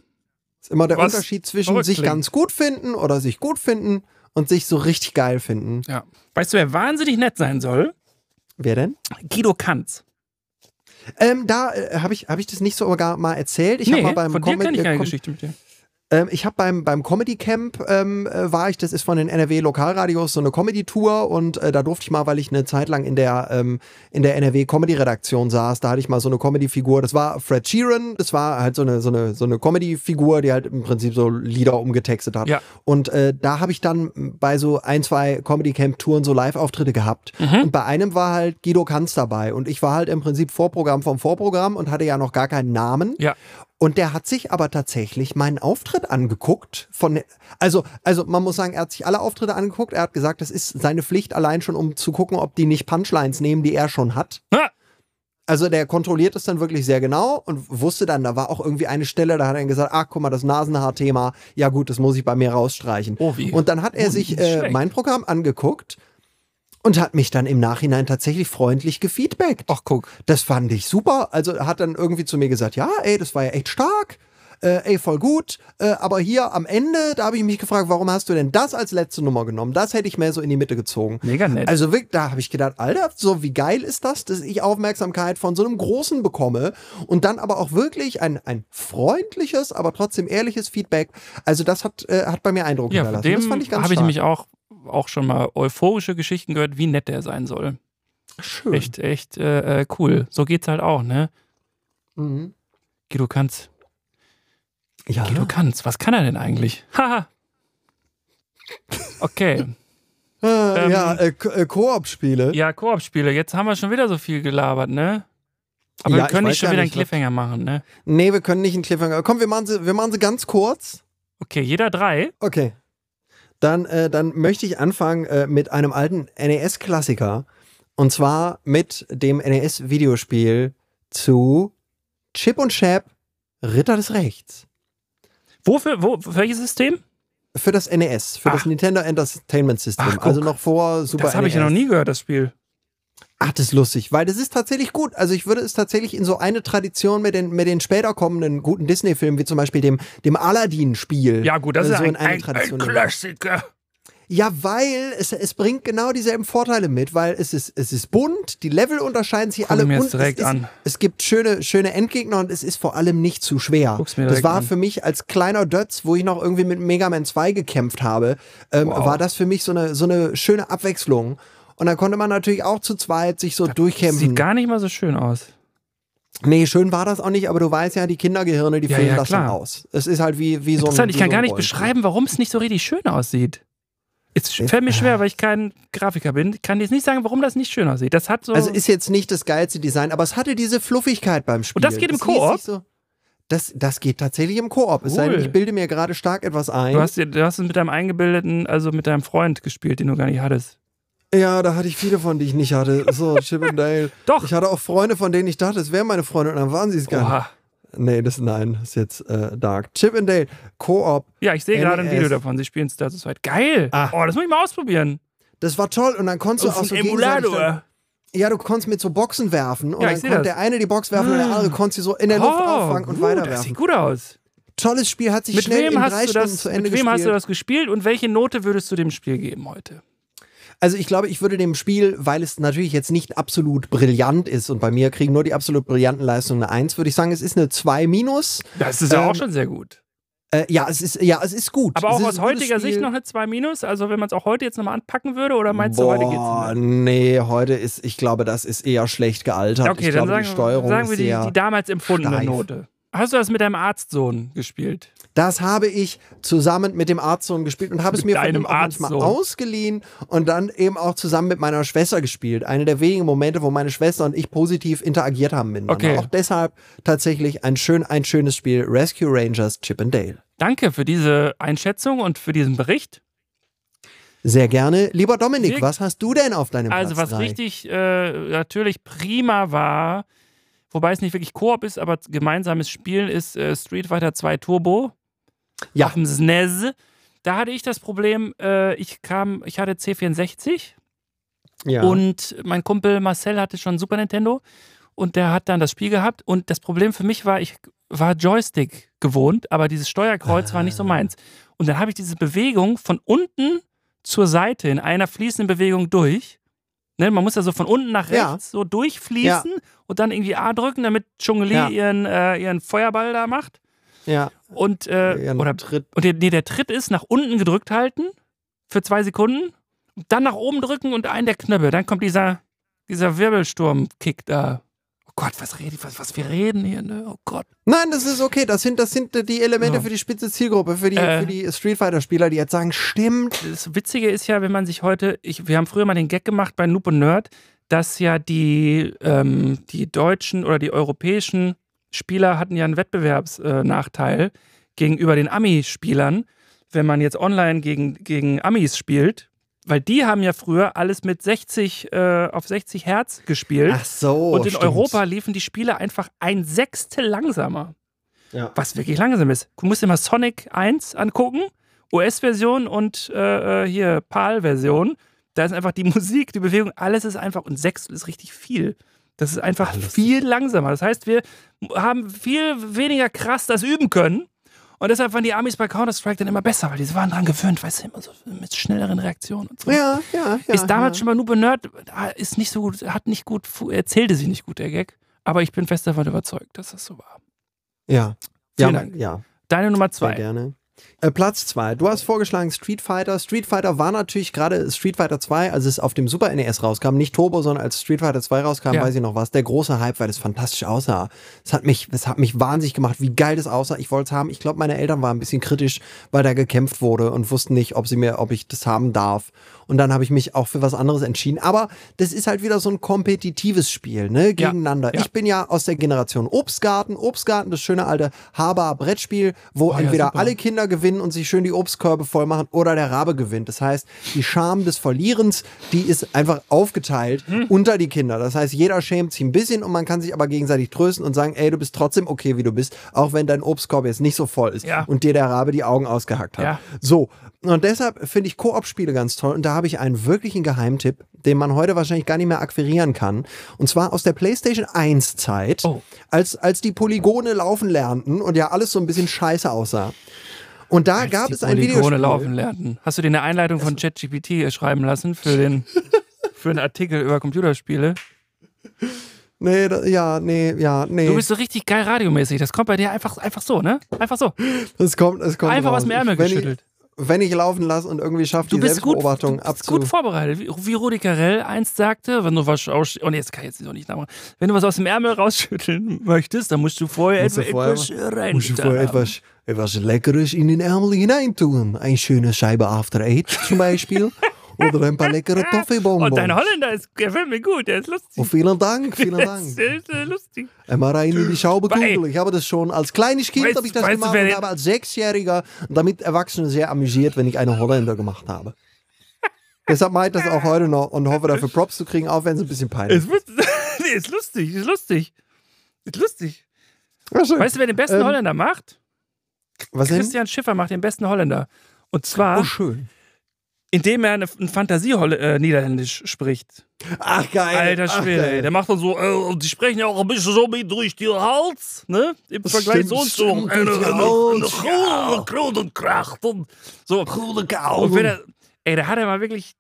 Ist immer der Was Unterschied zwischen sich klingt. ganz gut finden oder sich gut finden und sich so richtig geil finden. Ja. Weißt du, wer wahnsinnig nett sein soll? Wer denn? Guido Kanz. Ähm, da äh, habe ich, hab ich das nicht sogar mal erzählt. Ich habe mal beim von dir kenne ich äh, keine Geschichte mit dir. Ähm, ich habe beim, beim Comedy Camp ähm, äh, war ich, das ist von den NRW Lokalradios so eine Comedy-Tour und äh, da durfte ich mal, weil ich eine Zeit lang in der, ähm, in der NRW Comedy-Redaktion saß, da hatte ich mal so eine Comedy-Figur, das war Fred Sheeran, das war halt so eine, so eine, so eine Comedy-Figur, die halt im Prinzip so Lieder umgetextet hat. Ja. Und äh, da habe ich dann bei so ein, zwei Comedy Camp-Touren so Live-Auftritte gehabt. Und bei einem war halt Guido Kanz dabei und ich war halt im Prinzip Vorprogramm vom Vorprogramm und hatte ja noch gar keinen Namen. Ja. Und der hat sich aber tatsächlich meinen Auftritt angeguckt. Von, also, also man muss sagen, er hat sich alle Auftritte angeguckt. Er hat gesagt, das ist seine Pflicht allein schon, um zu gucken, ob die nicht Punchlines nehmen, die er schon hat. Ah, Also der kontrolliert es dann wirklich sehr genau und wusste dann, da war auch irgendwie eine Stelle, da hat er gesagt, ach guck mal, das Nasenhaar-Thema, ja gut, das muss ich bei mir rausstreichen. Oh? Und dann hat er Oh, sich äh, mein Programm angeguckt und hat mich dann im Nachhinein tatsächlich freundlich gefeedbackt. ach guck. Das fand ich super. Also er hat dann irgendwie zu mir gesagt, ja, ey, das war ja echt stark. Äh, ey, voll gut. Äh, aber hier am Ende, da habe ich mich gefragt, warum hast du denn das als letzte Nummer genommen? Das hätte ich mehr so in die Mitte gezogen. Mega nett. Also wirklich, da habe ich gedacht, Alter, so wie geil ist das, dass ich Aufmerksamkeit von so einem Großen bekomme und dann aber auch wirklich ein, ein freundliches, aber trotzdem ehrliches Feedback. Also das hat, äh, hat bei mir Eindruck ja, hinterlassen. das dem fand ich ganz habe ich nämlich auch, auch schon mal euphorische Geschichten gehört, wie nett der sein soll. Schön. Echt, echt äh, äh, cool. So geht's halt auch, ne? Mhm. Guido Kanz. Ja. Guido Kanz, was kann er denn eigentlich? Haha. Okay. Äh, Ähm, ja, äh, äh, Koop-Spiele. Ja, Koop-Spiele. Jetzt haben wir schon wieder so viel gelabert, ne? Aber Ja, wir können nicht schon wieder einen nicht, was- Cliffhanger machen, ne? Nee, wir können nicht einen Cliffhanger. Komm, wir machen sie, wir machen sie ganz kurz. Okay, jeder drei. Okay. Dann, äh, dann möchte ich anfangen äh, mit einem alten NES-Klassiker. Und zwar mit dem NES-Videospiel zu Chip und Chap Ritter des Rechts. Wofür, wo, für welches System? Für das NES, für das Ach. Nintendo Entertainment System. Ach, also noch vor Super das habe ich ja noch nie gehört, das Spiel. Ach, das ist lustig, weil das ist tatsächlich gut. Also ich würde es tatsächlich in so eine Tradition mit den, mit den später kommenden guten Disney-Filmen, wie zum Beispiel dem, dem Aladdin-Spiel. Ja, gut, das äh, ist so ein, in eine ein, ein nehmen. Klassiker. Ja, weil es, es bringt genau dieselben Vorteile mit, weil es ist, es ist bunt, die Level unterscheiden sich Guck alle mir und direkt es, ist, an. es gibt schöne, schöne Endgegner und es ist vor allem nicht zu schwer. Mir Das war an. für mich als kleiner Dötz, wo ich noch irgendwie mit Mega Man 2 gekämpft habe, ähm, Wow. war das für mich so eine, so eine schöne Abwechslung. Und dann konnte man natürlich auch zu zweit sich so durchkämpfen. Sieht gar nicht mal so schön aus. nee, schön war das auch nicht, aber du weißt ja, die Kindergehirne, die Ja, füllen ja, das klar. aus. Es ist halt wie, wie so ein. Interessant, ich wie kann so gar nicht Rollenspiel. beschreiben, warum es nicht so richtig schön aussieht. Es fällt mir schwer, weil ich kein Grafiker bin. Ich kann jetzt nicht sagen, warum das nicht schön aussieht. Das hat so. Also ist jetzt nicht das geilste Design, aber es hatte diese Fluffigkeit beim Spiel. Und das geht im Koop? So, das, das geht tatsächlich im Koop. Es sei denn, Cool. ich bilde mir gerade stark etwas ein. du, hast, du hast es mit deinem eingebildeten, also mit deinem Freund gespielt, den du gar nicht hattest. Ja, da hatte ich viele von, die ich nicht hatte. So, Chip and Dale. Doch. Ich hatte auch Freunde, von denen ich dachte, es wären meine Freunde und dann waren sie es gar nicht. Oha. Nee, das nein, das ist jetzt äh, dark. Chip and Dale, Koop. Ja, ich sehe gerade ein. Video davon. Sie spielen Star Wars. Geil. Ah. Oh, das muss ich mal ausprobieren. Das war toll und dann konntest du Auf auch dem so Emulator. ja, du konntest mit so Boxen werfen und Ja, dann konnte das. der eine die Box werfen und der andere konnte sie so in der Luft auffangen und gut, Das weiterwerfen. sieht gut aus. tolles Spiel, hat sich Mit schnell in hast drei du Stunden das, zu Ende mit wem gespielt. hast du das gespielt und welche Note würdest du dem Spiel geben heute? Also ich glaube, ich würde dem Spiel, weil es natürlich jetzt nicht absolut brillant ist und bei mir kriegen nur die absolut brillanten Leistungen eine 1, würde ich sagen, es ist eine 2 minus. Das ist ja Ähm, auch schon sehr gut. Äh, ja, es ist, ja, es ist gut. Aber auch aus heutiger Sicht noch eine 2 minus? Also wenn man es auch heute jetzt nochmal anpacken würde oder meinst du, Boah, heute geht's nicht nee, heute ist, ich glaube, das ist eher schlecht gealtert. Okay, ich dann glaube, sagen, die Steuerung sagen wir die, die damals empfundene steif. Note. Hast du das mit deinem Arztsohn gespielt? Das habe ich zusammen mit dem Arztsohn gespielt und habe es Mit mir von ihm manchmal Arztsohn. ausgeliehen und dann eben auch zusammen mit meiner Schwester gespielt. Eine der wenigen Momente, wo meine Schwester und ich positiv interagiert haben miteinander. Okay. Auch deshalb tatsächlich ein, schön, ein schönes Spiel. Rescue Rangers Chip and Dale. Danke für diese Einschätzung und für diesen Bericht. Sehr gerne. Lieber Dominik, Wir- was hast du denn auf deinem Also Platz was drei? richtig äh, natürlich prima war, wobei es nicht wirklich Koop ist, aber gemeinsames Spielen ist äh, Street Fighter 2 Turbo. Ja. Auf dem SNES. Da hatte ich das Problem, äh, ich kam, ich hatte C64 Ja. und mein Kumpel Marcel hatte schon Super Nintendo und der hat dann das Spiel gehabt und das Problem für mich war, ich war Joystick gewohnt, aber dieses Steuerkreuz war Ah. nicht so meins. Und dann habe ich diese Bewegung von unten zur Seite in einer fließenden Bewegung durch. Ne, man muss ja so von unten nach Ja. rechts so durchfließen und dann irgendwie A drücken, damit Chun-Li Ja. ihren, äh, ihren Feuerball da macht. ja. Und, äh, oder, Tritt. und der, nee, der Tritt ist nach unten gedrückt halten für zwei Sekunden, dann nach oben drücken und einen der Knöpfe. Dann kommt dieser, dieser Wirbelsturm-Kick da. Gott, was, rede, was, was wir reden hier, ne? Oh Gott. Nein, das ist okay. Das sind, das sind die Elemente Ja. für die spitze Zielgruppe, für die, Äh. für die Street Fighter-Spieler, die jetzt sagen, stimmt. Das Witzige ist ja, wenn man sich heute, ich, wir haben früher mal den Gag gemacht bei Noob und Nerd, dass ja die, ähm, die deutschen oder die europäischen Spieler hatten ja einen Wettbewerbsnachteil gegenüber den Ami-Spielern, wenn man jetzt online gegen, gegen Amis spielt. Weil die haben ja früher alles mit 60 äh, auf 60 Hertz gespielt. Ach so. und in stimmt. Europa liefen die Spiele einfach ein Sechstel langsamer. Ja. Was wirklich langsam ist. Du musst dir mal Sonic 1 angucken, US-Version und äh, äh, hier PAL-Version. Da ist einfach die Musik, die Bewegung, alles ist einfach, und Sechstel ist richtig viel. Das ist einfach Ah, lustig. viel langsamer. Das heißt, wir haben viel weniger krass das üben können. Und deshalb waren die Amis bei Counter-Strike dann immer besser, weil die waren dran gewöhnt, weißt du, immer so mit schnelleren Reaktionen und so. Ja, ja, ja. ist damals ja. schon mal nur Nerd, ist nicht so gut, hat nicht gut, erzählte sich nicht gut, der Gag. Aber ich bin fest davon überzeugt, dass das so war. Ja. Vielen ja, Dank. Ja, Deine Nummer sehr zwei. gerne. Äh, Platz zwei. Du hast vorgeschlagen Street Fighter. Street Fighter war natürlich gerade Street Fighter 2, als es auf dem Super NES rauskam, nicht Turbo, sondern als Street Fighter 2 rauskam, Ja. weiß ich noch was, der große Hype, weil es fantastisch aussah. Es hat mich, es hat mich wahnsinnig gemacht, wie geil das aussah. Ich wollte es haben. Ich glaube, meine Eltern waren ein bisschen kritisch, weil da gekämpft wurde und wussten nicht, ob sie mir, ob ich das haben darf. Und dann habe ich mich auch für was anderes entschieden. Aber das ist halt wieder so ein kompetitives Spiel, ne? Gegeneinander. ja. Ich bin ja aus der Generation Obstgarten. Obstgarten, das schöne alte Haber-Brettspiel, wo Oh ja, entweder super. alle Kinder gewinnen und sich schön die Obstkörbe voll machen oder der Rabe gewinnt. Das heißt, die Scham des Verlierens, die ist einfach aufgeteilt Hm. unter die Kinder. Das heißt, jeder schämt sich ein bisschen und man kann sich aber gegenseitig trösten und sagen, ey, du bist trotzdem okay, wie du bist, auch wenn dein Obstkorb jetzt nicht so voll ist Ja. und dir der Rabe die Augen ausgehackt hat. Ja. So, und deshalb finde ich Koop-Spiele ganz toll und da habe ich einen wirklichen Geheimtipp, den man heute wahrscheinlich gar nicht mehr akquirieren kann. Und zwar aus der PlayStation 1 Zeit, Oh. als, als die Polygone laufen lernten und ja alles so ein bisschen scheiße aussah. Und da gab die es ein Polygone Videospiel. laufen lernten. Hast du dir eine Einleitung von ChatGPT schreiben lassen für den für einen Artikel über Computerspiele? Nee, da, ja, nee, ja, nee. Du bist so richtig geil radiomäßig. Das kommt bei dir einfach, einfach so, ne? Einfach so. es kommt, es kommt Einfach raus. aus dem Ärmel geschüttelt. Ich, wenn ich laufen lasse und irgendwie schaffe, Du die bist gut, du Selbstbeobachtung bist abzu... gut vorbereitet. Wie, wie Rudi Carell einst sagte, wenn du was aus... Und jetzt kann ich jetzt noch nicht nachmachen. Wenn du was aus dem Ärmel rausschütteln möchtest, dann musst du vorher Musst du etwa, vorher- etwas rein. Muss je vorher etwas, etwas Leckeres in den Ärmel hineintun. Eine schöne Scheibe After Eight zum Beispiel. Oder ein paar leckere Toffeebonbons. Und dein Holländer ist, gefällt mir gut, der ist lustig. Oh, vielen Dank, vielen Dank. der ist äh, lustig. Einmal rein in die Schaube Aber ey, Kugel. Ich habe das schon als kleines Kind weißt- habe ich das weißt gemacht und habe als Sechsjähriger damit Erwachsene sehr amüsiert, wenn ich eine Holländer gemacht habe. Deshalb mache ich das auch heute noch und hoffe dafür Props zu kriegen, auch wenn es ein bisschen peinlich Ist, nee, ist lustig, ist lustig. Ist lustig. Ja, Weißt du, wer den besten Ähm, Holländer macht? Was denn? Christian Schiffer macht den besten Holländer. Und zwar Oh, schön. in dem er eine, ein Fantasie-Niederländisch spricht. Ach geil. Alter Schwede, ey. Der macht dann so, äh, die sprechen ja auch ein bisschen so mit durch den Hals, ne? Im Vergleich so und so. Eine, eine, eine, eine Kronenkracht und so. Und wenn er, ey, da hat er mal wirklich,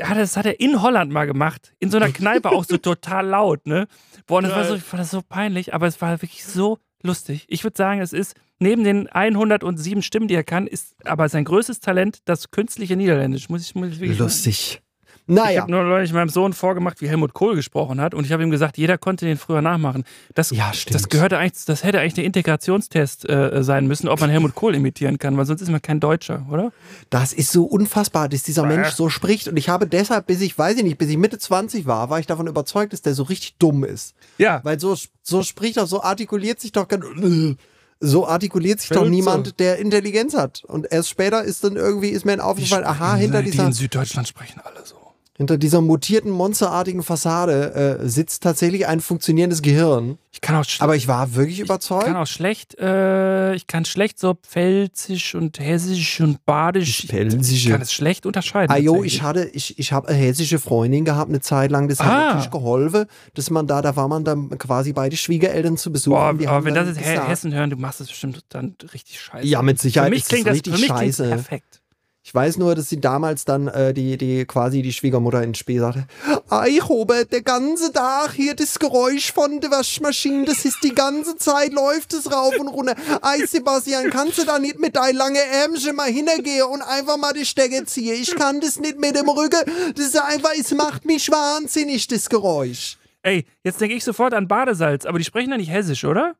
hat, das hat er in Holland mal gemacht. In so einer Kneipe auch so total laut, ne? Boah, und das war so, ich fand das so peinlich, aber es war wirklich so lustig. Ich würde sagen, es ist neben den 107 Stimmen, die er kann, ist aber sein größtes Talent das künstliche Niederländisch. Muss ich, muss ich wirklich sagen. Lustig. Ich Naja. habe nur neulich meinem Sohn vorgemacht, wie Helmut Kohl gesprochen hat und ich habe ihm gesagt, jeder konnte den früher nachmachen. Das, Ja, stimmt. das gehörte eigentlich, das hätte eigentlich der Integrationstest äh, sein müssen, ob man Helmut Kohl imitieren kann, weil sonst ist man kein Deutscher, oder? Das ist so unfassbar, dass dieser Mensch so spricht. Und ich habe deshalb, bis ich, weiß ich nicht, bis ich Mitte 20 war, war ich davon überzeugt, dass der so richtig dumm ist. Ja. Weil so, so spricht er, so artikuliert sich doch, gan- so artikuliert sich doch Blödsinn. niemand, der Intelligenz hat. Und erst später ist dann irgendwie, ist mir aufgefallen, aha, hinter die dieser, in Süddeutschland sprechen alle so. Hinter dieser mutierten, monsterartigen Fassade äh, sitzt tatsächlich ein funktionierendes Gehirn. Ich kann auch, Aber ich war wirklich ich überzeugt. kann auch schlecht, äh, ich kann schlecht so Pfälzisch und Hessisch und Badisch. Ich Pfälzische. kann es schlecht unterscheiden. Ah jo, ich hatte, ich, ich habe eine hessische Freundin gehabt, eine Zeit lang, das hat Ah. wirklich geholfen, dass man da, da war man dann quasi bei den Schwiegereltern zu Besuch. Boah, aber wenn das jetzt Hessen hören, du machst es bestimmt dann richtig scheiße. Ja, mit Sicherheit Für mich ist das klingt das, richtig für mich scheiße. perfekt. Ich weiß nur, dass sie damals dann äh, die, die quasi die Schwiegermutter ins Spiel sagte, ah, ich habe der ganze Tag hier das Geräusch von der Waschmaschine, das ist die ganze Zeit, läuft es rauf und runter. Ei, Sebastian, kannst du da nicht mit deinen langen Ärmchen mal hingehen und einfach mal die Stecker ziehen? Ich kann das nicht mit dem Rücken, das ist einfach, es macht mich wahnsinnig, das Geräusch. Ey, jetzt denke ich sofort an Badesalz, aber die sprechen ja nicht Hessisch, oder?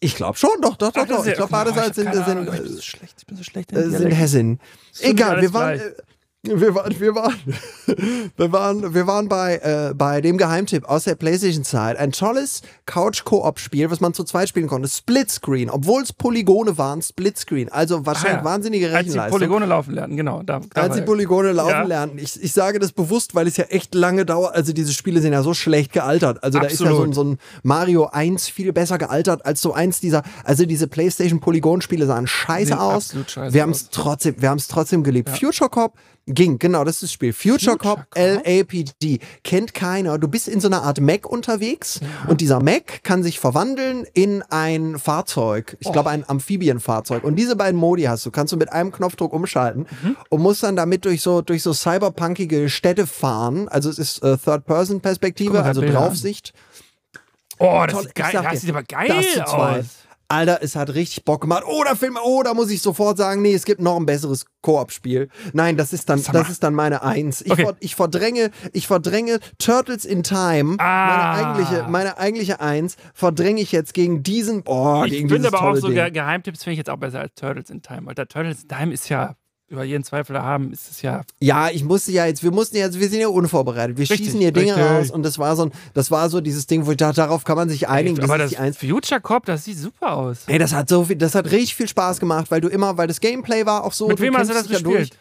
Ich glaube schon, doch, doch, doch, doch. Ich glaube, Badesalz sind, ich bin so schlecht, ich bin so schlecht äh, sind. Hessen. Egal, wir waren, gleich. Wir waren, wir waren, wir waren, wir waren bei, äh, bei dem Geheimtipp aus der PlayStation-Zeit. Ein tolles Couch-Koop-Spiel, was man zu zweit spielen konnte. Splitscreen, obwohl es Polygone waren, Splitscreen. Also wahrscheinlich Ah ja. wahnsinnige Als die Rechenleistung. Polygone laufen lernen, genau. Da, da Als er. Polygone laufen Ja. lernen. Ich, ich sage das bewusst, weil es ja echt lange dauert. Also diese Spiele sind ja so schlecht gealtert. Also da ist ja so, ein- Absolut. so ein Mario 1 viel besser gealtert als so eins dieser. Also diese PlayStation Polygon-Spiele sahen scheiße Sehen aus. absolut scheiße wir haben es trotzdem, wir haben es trotzdem geliebt. Future Cop ging, genau, das ist das Spiel. Future, Cop Future Cop? LAPD kennt keiner. Du bist in so einer Art Mac unterwegs und dieser Mac kann sich verwandeln in ein Fahrzeug. Ich glaube ein Amphibienfahrzeug. Und diese beiden Modi hast du, kannst du mit einem Knopfdruck umschalten Mhm. und musst dann damit durch so durch so cyberpunkige Städte fahren. Also es ist äh, Third-Person-Perspektive, also Bilder an. Draufsicht. Oh, das Toll, sieht geil, das dir, sieht aber geil aus. Alter, es hat richtig Bock gemacht. Oh, da Film, oh, da muss ich sofort sagen, nee, es gibt noch ein besseres Koop-Spiel. Nein, das ist dann, das ist dann meine Eins. Ich, Okay. ver, ich verdränge, ich verdränge Turtles in Time, Ah. meine eigentliche, meine eigentliche Eins, verdränge ich jetzt gegen diesen, oh, Ich gegen finde dieses aber auch so. Ge Geheimtipps finde ich jetzt auch besser als Turtles in Time. Weil der Turtles in Time ist ja über jeden Zweifel haben, ist es ja. Ja, ich musste ja jetzt, wir mussten ja, wir sind ja unvorbereitet. Wir Richtig, schießen hier Dinge richtig. raus und das war so ein, das war so dieses Ding, wo ich dachte, darauf kann man sich einigen. aber das das ist die Eins. Future Cop, das sieht super aus. Ey, das hat so viel, das hat richtig viel Spaß gemacht, weil du immer, weil das Gameplay war auch so. Mit wem hast du das dich ja gespielt?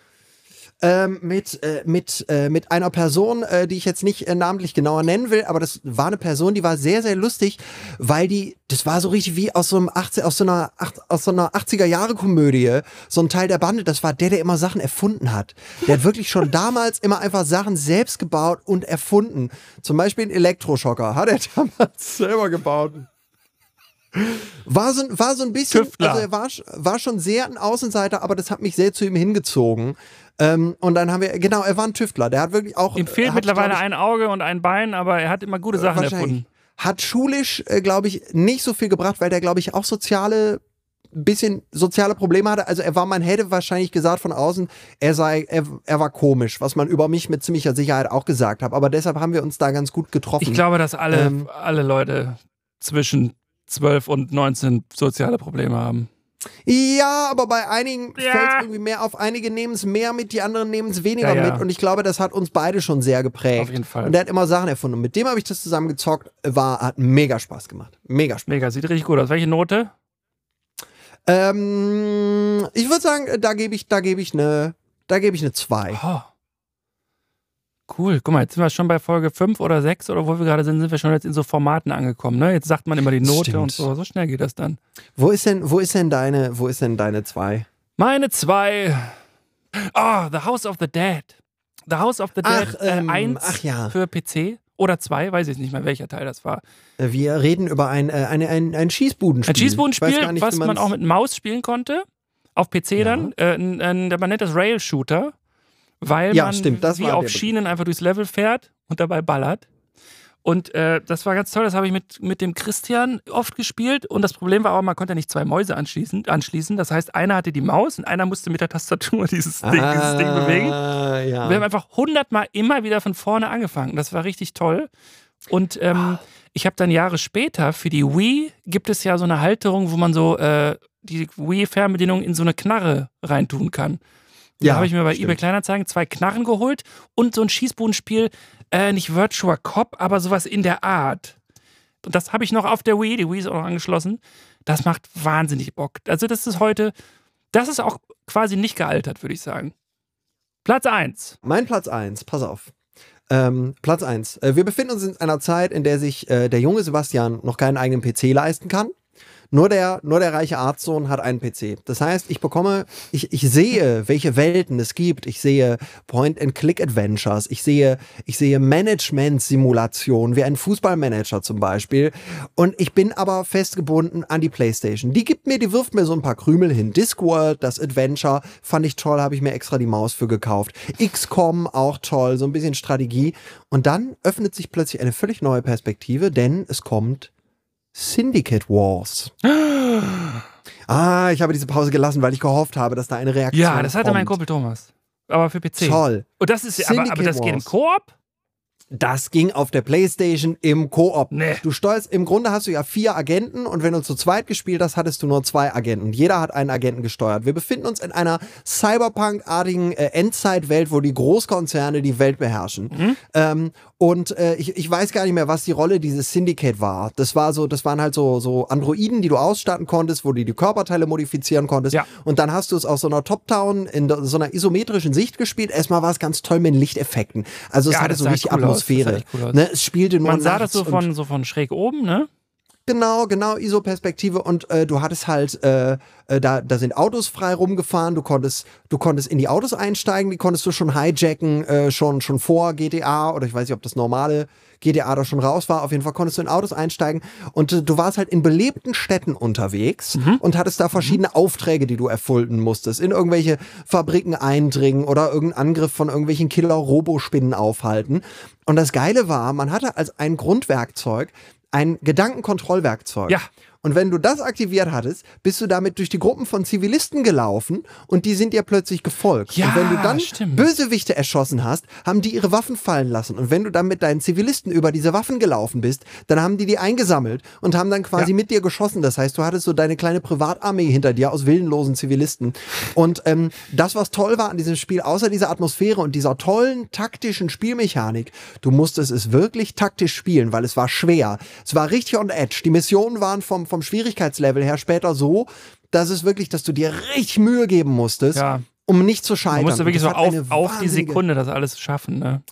Ähm, mit, äh, mit, äh, mit einer Person, äh, die ich jetzt nicht äh, namentlich genauer nennen will, aber das war eine Person, die war sehr, sehr lustig, weil die, das war so richtig wie aus so einem 80, aus so einer, aus so einer 80er-Jahre-Komödie, so ein Teil der Bande, das war der, der immer Sachen erfunden hat. Der hat wirklich schon damals immer einfach Sachen selbst gebaut und erfunden. Zum Beispiel einen Elektroschocker hat er damals selber gebaut. War so, ein- war so ein bisschen, Tüftler. also er war, war schon sehr ein Außenseiter, aber das hat mich sehr zu ihm hingezogen. Ähm, und dann haben wir, genau, er war ein Tüftler. Der hat wirklich auch. Ihm fehlt hat, mittlerweile ich, ein Auge und ein Bein, aber er hat immer gute Sachen wahrscheinlich. erfunden. Hat schulisch, äh, glaube ich, nicht so viel gebracht, weil der, glaube ich, auch soziale, bisschen soziale Probleme hatte. Also er war, man hätte wahrscheinlich gesagt von außen, er sei, er, er war komisch, was man über mich mit ziemlicher Sicherheit auch gesagt hat. Aber deshalb haben wir uns da ganz gut getroffen. Ich glaube, dass alle, Ähm. alle Leute zwischen 12 und 19 soziale Probleme haben. Ja, aber bei einigen Ja. fällt es irgendwie mehr auf. Einige nehmen es mehr mit, die anderen nehmen es weniger Ja, ja. mit. Und ich glaube, das hat uns beide schon sehr geprägt. Auf jeden Fall. Und der hat immer Sachen erfunden. Und mit dem habe ich das zusammen gezockt. War, hat mega Spaß gemacht. Mega Spaß. Mega, sieht richtig gut aus. Welche Note? Ähm, ich würde sagen, da gebe ich, da gebe ich eine, da gebe ich eine 2. Oh. Cool. Guck mal, jetzt sind wir schon bei Folge 5 oder 6 oder wo wir gerade sind, sind wir schon jetzt in so Formaten angekommen. Ne? Jetzt sagt man immer die Note Stimmt. und so. So schnell geht das dann. Wo ist denn, wo ist denn deine, wo ist denn deine 2? Meine zwei Oh, The House of the Dead. The House of the Dead ähm, äh, 1 ach ja. für PC oder 2, weiß ich nicht mehr, welcher Teil das war. Äh, Wir reden über ein, äh, eine, ein, ein Schießbudenspiel. Ein Schießbudenspiel, nicht, was man auch mit Maus spielen konnte. Auf PC Ja. dann. Äh, ein, ein, man nennt das Rail-Shooter, weil Ja, man stimmt, wie auf. Schienen einfach durchs Level fährt und dabei ballert. Und äh, das war ganz toll, das habe ich mit, mit dem Christian oft gespielt. Und das Problem war aber, man konnte nicht zwei Mäuse anschließen. anschließen. Das heißt, einer hatte die Maus und einer musste mit der Tastatur dieses Ding, dieses Ding bewegen. Ah, ja. Wir haben einfach hundertmal immer wieder von vorne angefangen. Das war richtig toll. Und ähm, ich habe dann Jahre später für die Wii gibt es ja so eine Halterung, wo man so äh, die Wii-Fernbedienung in so eine Knarre reintun kann. Da Ja, habe ich mir bei stimmt. eBay Kleinanzeigen zwei Knarren geholt und so ein Schießbudenspiel, äh, nicht Virtua Cop, aber sowas in der Art. Und das habe ich noch auf der Wii, die Wii ist auch noch angeschlossen. Das macht wahnsinnig Bock. Also das ist heute, das ist auch quasi nicht gealtert, würde ich sagen. Platz 1. Mein Platz 1, pass auf. Ähm, Platz 1. Äh, wir befinden uns in einer Zeit, in der sich äh, der junge Sebastian noch keinen eigenen PC leisten kann. Nur der, nur der reiche Arztsohn hat einen PC. Das heißt, ich bekomme, ich, ich sehe, welche Welten es gibt. Ich sehe Point-and-Click-Adventures. Ich sehe, ich sehe Management-Simulationen, wie ein Fußballmanager zum Beispiel. Und ich bin aber festgebunden an die Playstation. Die gibt mir, die wirft mir so ein paar Krümel hin. Discworld, das Adventure, fand ich toll, habe ich mir extra die Maus für gekauft. XCOM, auch toll, so ein bisschen Strategie. Und dann öffnet sich plötzlich eine völlig neue Perspektive, denn es kommt Syndicate Wars. Ah, ich habe diese Pause gelassen, weil ich gehofft habe, dass da eine Reaktion Ja, das hatte kommt. mein Kumpel Thomas. Aber für PC. Toll. Und das ist ja, aber, aber das geht im Wars. Koop? Das ging auf der Playstation im Koop. Nee. Du steuerst, im Grunde hast du ja vier Agenten und wenn du zu zweit gespielt hast, hattest du nur zwei Agenten. Jeder hat einen Agenten gesteuert. Wir befinden uns in einer Cyberpunk-artigen äh, Endzeitwelt, wo die Großkonzerne die Welt beherrschen. Mhm. Ähm, und äh, ich, ich weiß gar nicht mehr, was die Rolle dieses Syndicate war. Das war so, das waren halt so, so Androiden, die du ausstatten konntest, wo du die Körperteile modifizieren konntest. Ja. Und dann hast du es aus so einer Top-Down in so einer isometrischen Sicht gespielt. Erstmal war es ganz toll mit den Lichteffekten. Also es Ja, hatte so richtig cool aus. Atmosphäre. cool. Ne, es spielte nur Man sah das so von, so von schräg oben, ne? Genau, genau, ISO-Perspektive und äh, du hattest halt, äh, äh, da, da sind Autos frei rumgefahren, du konntest, du konntest in die Autos einsteigen, die konntest du schon hijacken, äh, schon, schon vor GTA oder ich weiß nicht, ob das normale GTA da schon raus war, auf jeden Fall konntest du in Autos einsteigen und äh, du warst halt in belebten Städten unterwegs und hattest da verschiedene Aufträge, die du erfüllen musstest, in irgendwelche Fabriken eindringen oder irgendeinen Angriff von irgendwelchen Killer-Robospinnen aufhalten. Und das Geile war, man hatte als ein Grundwerkzeug ein Gedankenkontrollwerkzeug. Ja. Und wenn du das aktiviert hattest, bist du damit durch die Gruppen von Zivilisten gelaufen und die sind dir plötzlich gefolgt. Ja, und wenn du dann stimmt. Bösewichte erschossen hast, haben die ihre Waffen fallen lassen. Und wenn du dann mit deinen Zivilisten über diese Waffen gelaufen bist, dann haben die die eingesammelt und haben dann quasi Ja. mit dir geschossen. Das heißt, du hattest so deine kleine Privatarmee hinter dir aus willenlosen Zivilisten. Und ähm, das, was toll war an diesem Spiel, außer dieser Atmosphäre und dieser tollen taktischen Spielmechanik, du musstest es wirklich taktisch spielen, weil es war schwer. Es war richtig on edge. Die Missionen waren vom, vom Schwierigkeitslevel her später so, dass es wirklich, dass du dir richtig Mühe geben musstest, Ja. um nicht zu scheitern. Musste Und wirklich so auf, auf die Sekunde das alles schaffen, ne?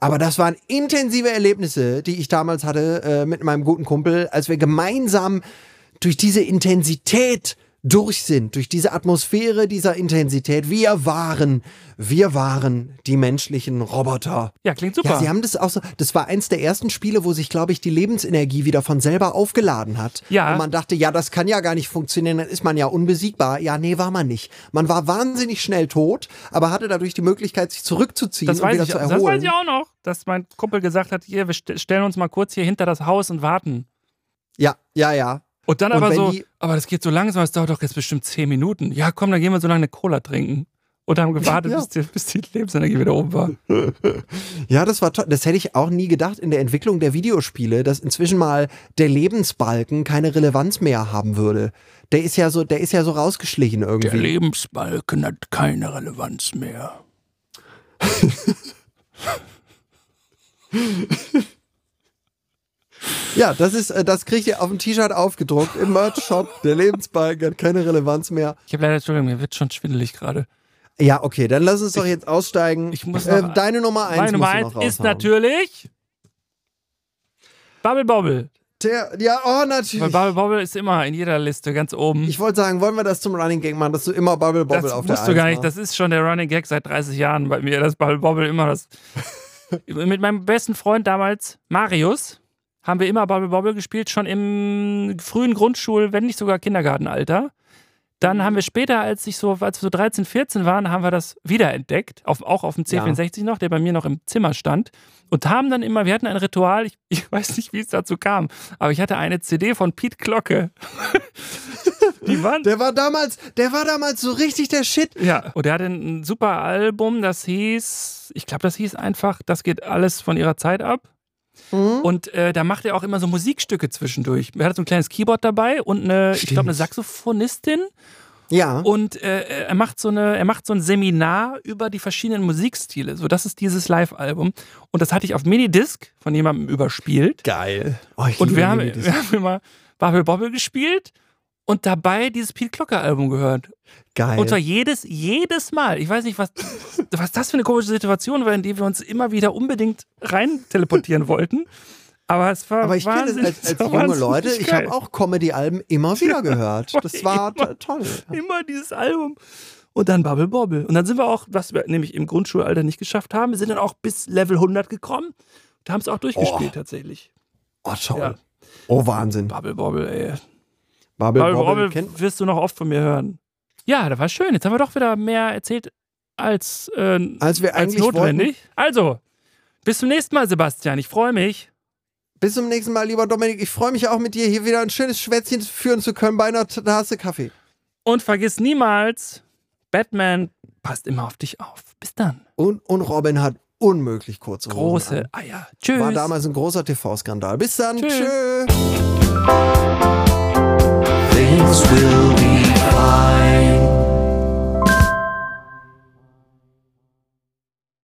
aber das waren intensive Erlebnisse, die ich damals hatte äh, mit meinem guten Kumpel, als wir gemeinsam durch diese Intensität durch sind, durch diese Atmosphäre dieser Intensität. Wir waren, wir waren die menschlichen Roboter. Ja, klingt super. Ja, sie haben das auch so, das war eins der ersten Spiele, wo sich, glaube ich, die Lebensenergie wieder von selber aufgeladen hat. Ja. Und man dachte, ja, das kann ja gar nicht funktionieren, dann ist man ja unbesiegbar. Ja, nee, war man nicht. Man war wahnsinnig schnell tot, aber hatte dadurch die Möglichkeit, sich zurückzuziehen das, und wieder ich, zu das erholen. weiß ich auch noch, dass mein Kumpel gesagt hat, hier, wir st stellen uns mal kurz hier hinter das Haus und warten. Ja, ja, ja. Und dann Und aber so, die- aber das geht so langsam, es dauert doch jetzt bestimmt zehn Minuten. Ja, komm, dann gehen wir so lange eine Cola trinken. Und haben gewartet, Ja. bis, die, bis die Lebensenergie wieder oben war. Ja, das war toll. Das hätte ich auch nie gedacht in der Entwicklung der Videospiele, dass inzwischen mal der Lebensbalken keine Relevanz mehr haben würde. Der ist ja so, der ist ja so rausgeschlichen Der irgendwie. Lebensbalken hat keine Relevanz mehr. Ja, das ist, äh, das kriegt ihr auf dem T-Shirt aufgedruckt im Merch-Shop. Der Lebensbalken hat keine Relevanz mehr. Ich habe leider, Entschuldigung, mir wird schon schwindelig gerade. Ja, okay, dann lass uns doch jetzt aussteigen. ich muss äh, noch- deine Nummer eins Meine Nummer eins ist natürlich Bubble Bobble. Der, ja, oh, Weil natürlich. Bubble Bobble ist immer in jeder Liste ganz oben. Ich wollte sagen, wollen wir das zum Running Gag machen, dass du immer Bubble Bobble das auf der musst du gar nicht. Das ist schon der Running Gag seit 30 Jahren bei mir. Das Bubble Bobble immer das. Mit meinem besten Freund damals, Marius, haben wir immer Bubble Bobble gespielt, schon im frühen Grundschul-, wenn nicht sogar Kindergartenalter. Dann haben wir später, als ich so, als wir so 13, 14 waren, haben wir das wiederentdeckt, auf, auch auf dem C64 noch, der bei mir noch im Zimmer stand. Und haben dann immer, wir hatten ein Ritual, ich, ich weiß nicht, wie es dazu kam, aber ich hatte eine CD von Pete Glocke. Die waren, Der war damals, der war damals so richtig der Shit. ja, und er hatte ein super Album, das hieß, ich glaube, das hieß einfach, das geht alles von ihrer Zeit ab. Mhm. Und äh, da macht er auch immer so Musikstücke zwischendurch. Er hat so ein kleines Keyboard dabei und eine, ich glaube, eine Saxophonistin. Ja. Und äh, er macht so eine, er macht so ein Seminar über die verschiedenen Musikstile. So, das ist dieses Live-Album. Und das hatte ich auf Minidisc von jemandem überspielt. Geil. Oh, Und wir haben, wir haben immer Bubble Bobble gespielt und dabei dieses Pete Klocker Album gehört. Geil. Und zwar jedes, jedes Mal. Ich weiß nicht, was, was das für eine komische Situation war, in die wir uns immer wieder unbedingt rein teleportieren wollten. Aber es war Aber ich kenne es als, als junge Leute. Ich habe auch Comedy-Alben immer wieder gehört. Das war Immer. to- toll. immer dieses Album. Und dann Bubble Bobble. Und dann sind wir auch, was wir nämlich im Grundschulalter nicht geschafft haben, wir sind dann auch bis Level 100 gekommen und haben es auch durchgespielt Oh. tatsächlich. Oh, toll. Ja. Oh, Wahnsinn. Bubble Bobble, ey. Bubble Bubble Bobble. Bobble wirst du noch oft von mir hören. Ja, das war schön. Jetzt haben wir doch wieder mehr erzählt als, äh, als wir als eigentlich wollten. notwendig. Also, bis zum nächsten Mal, Sebastian. Ich freue mich. Bis zum nächsten Mal, lieber Dominik. Ich freue mich auch mit dir hier wieder ein schönes Schwätzchen führen zu können bei einer Tasse Kaffee. Und vergiss niemals, Batman passt immer auf dich auf. Bis dann. Und, und Robin hat unmöglich kurze Hosen Große an. Eier. Tschüss. War damals ein großer TV-Skandal. Bis dann. Tschüss. Tschö. things will be fine.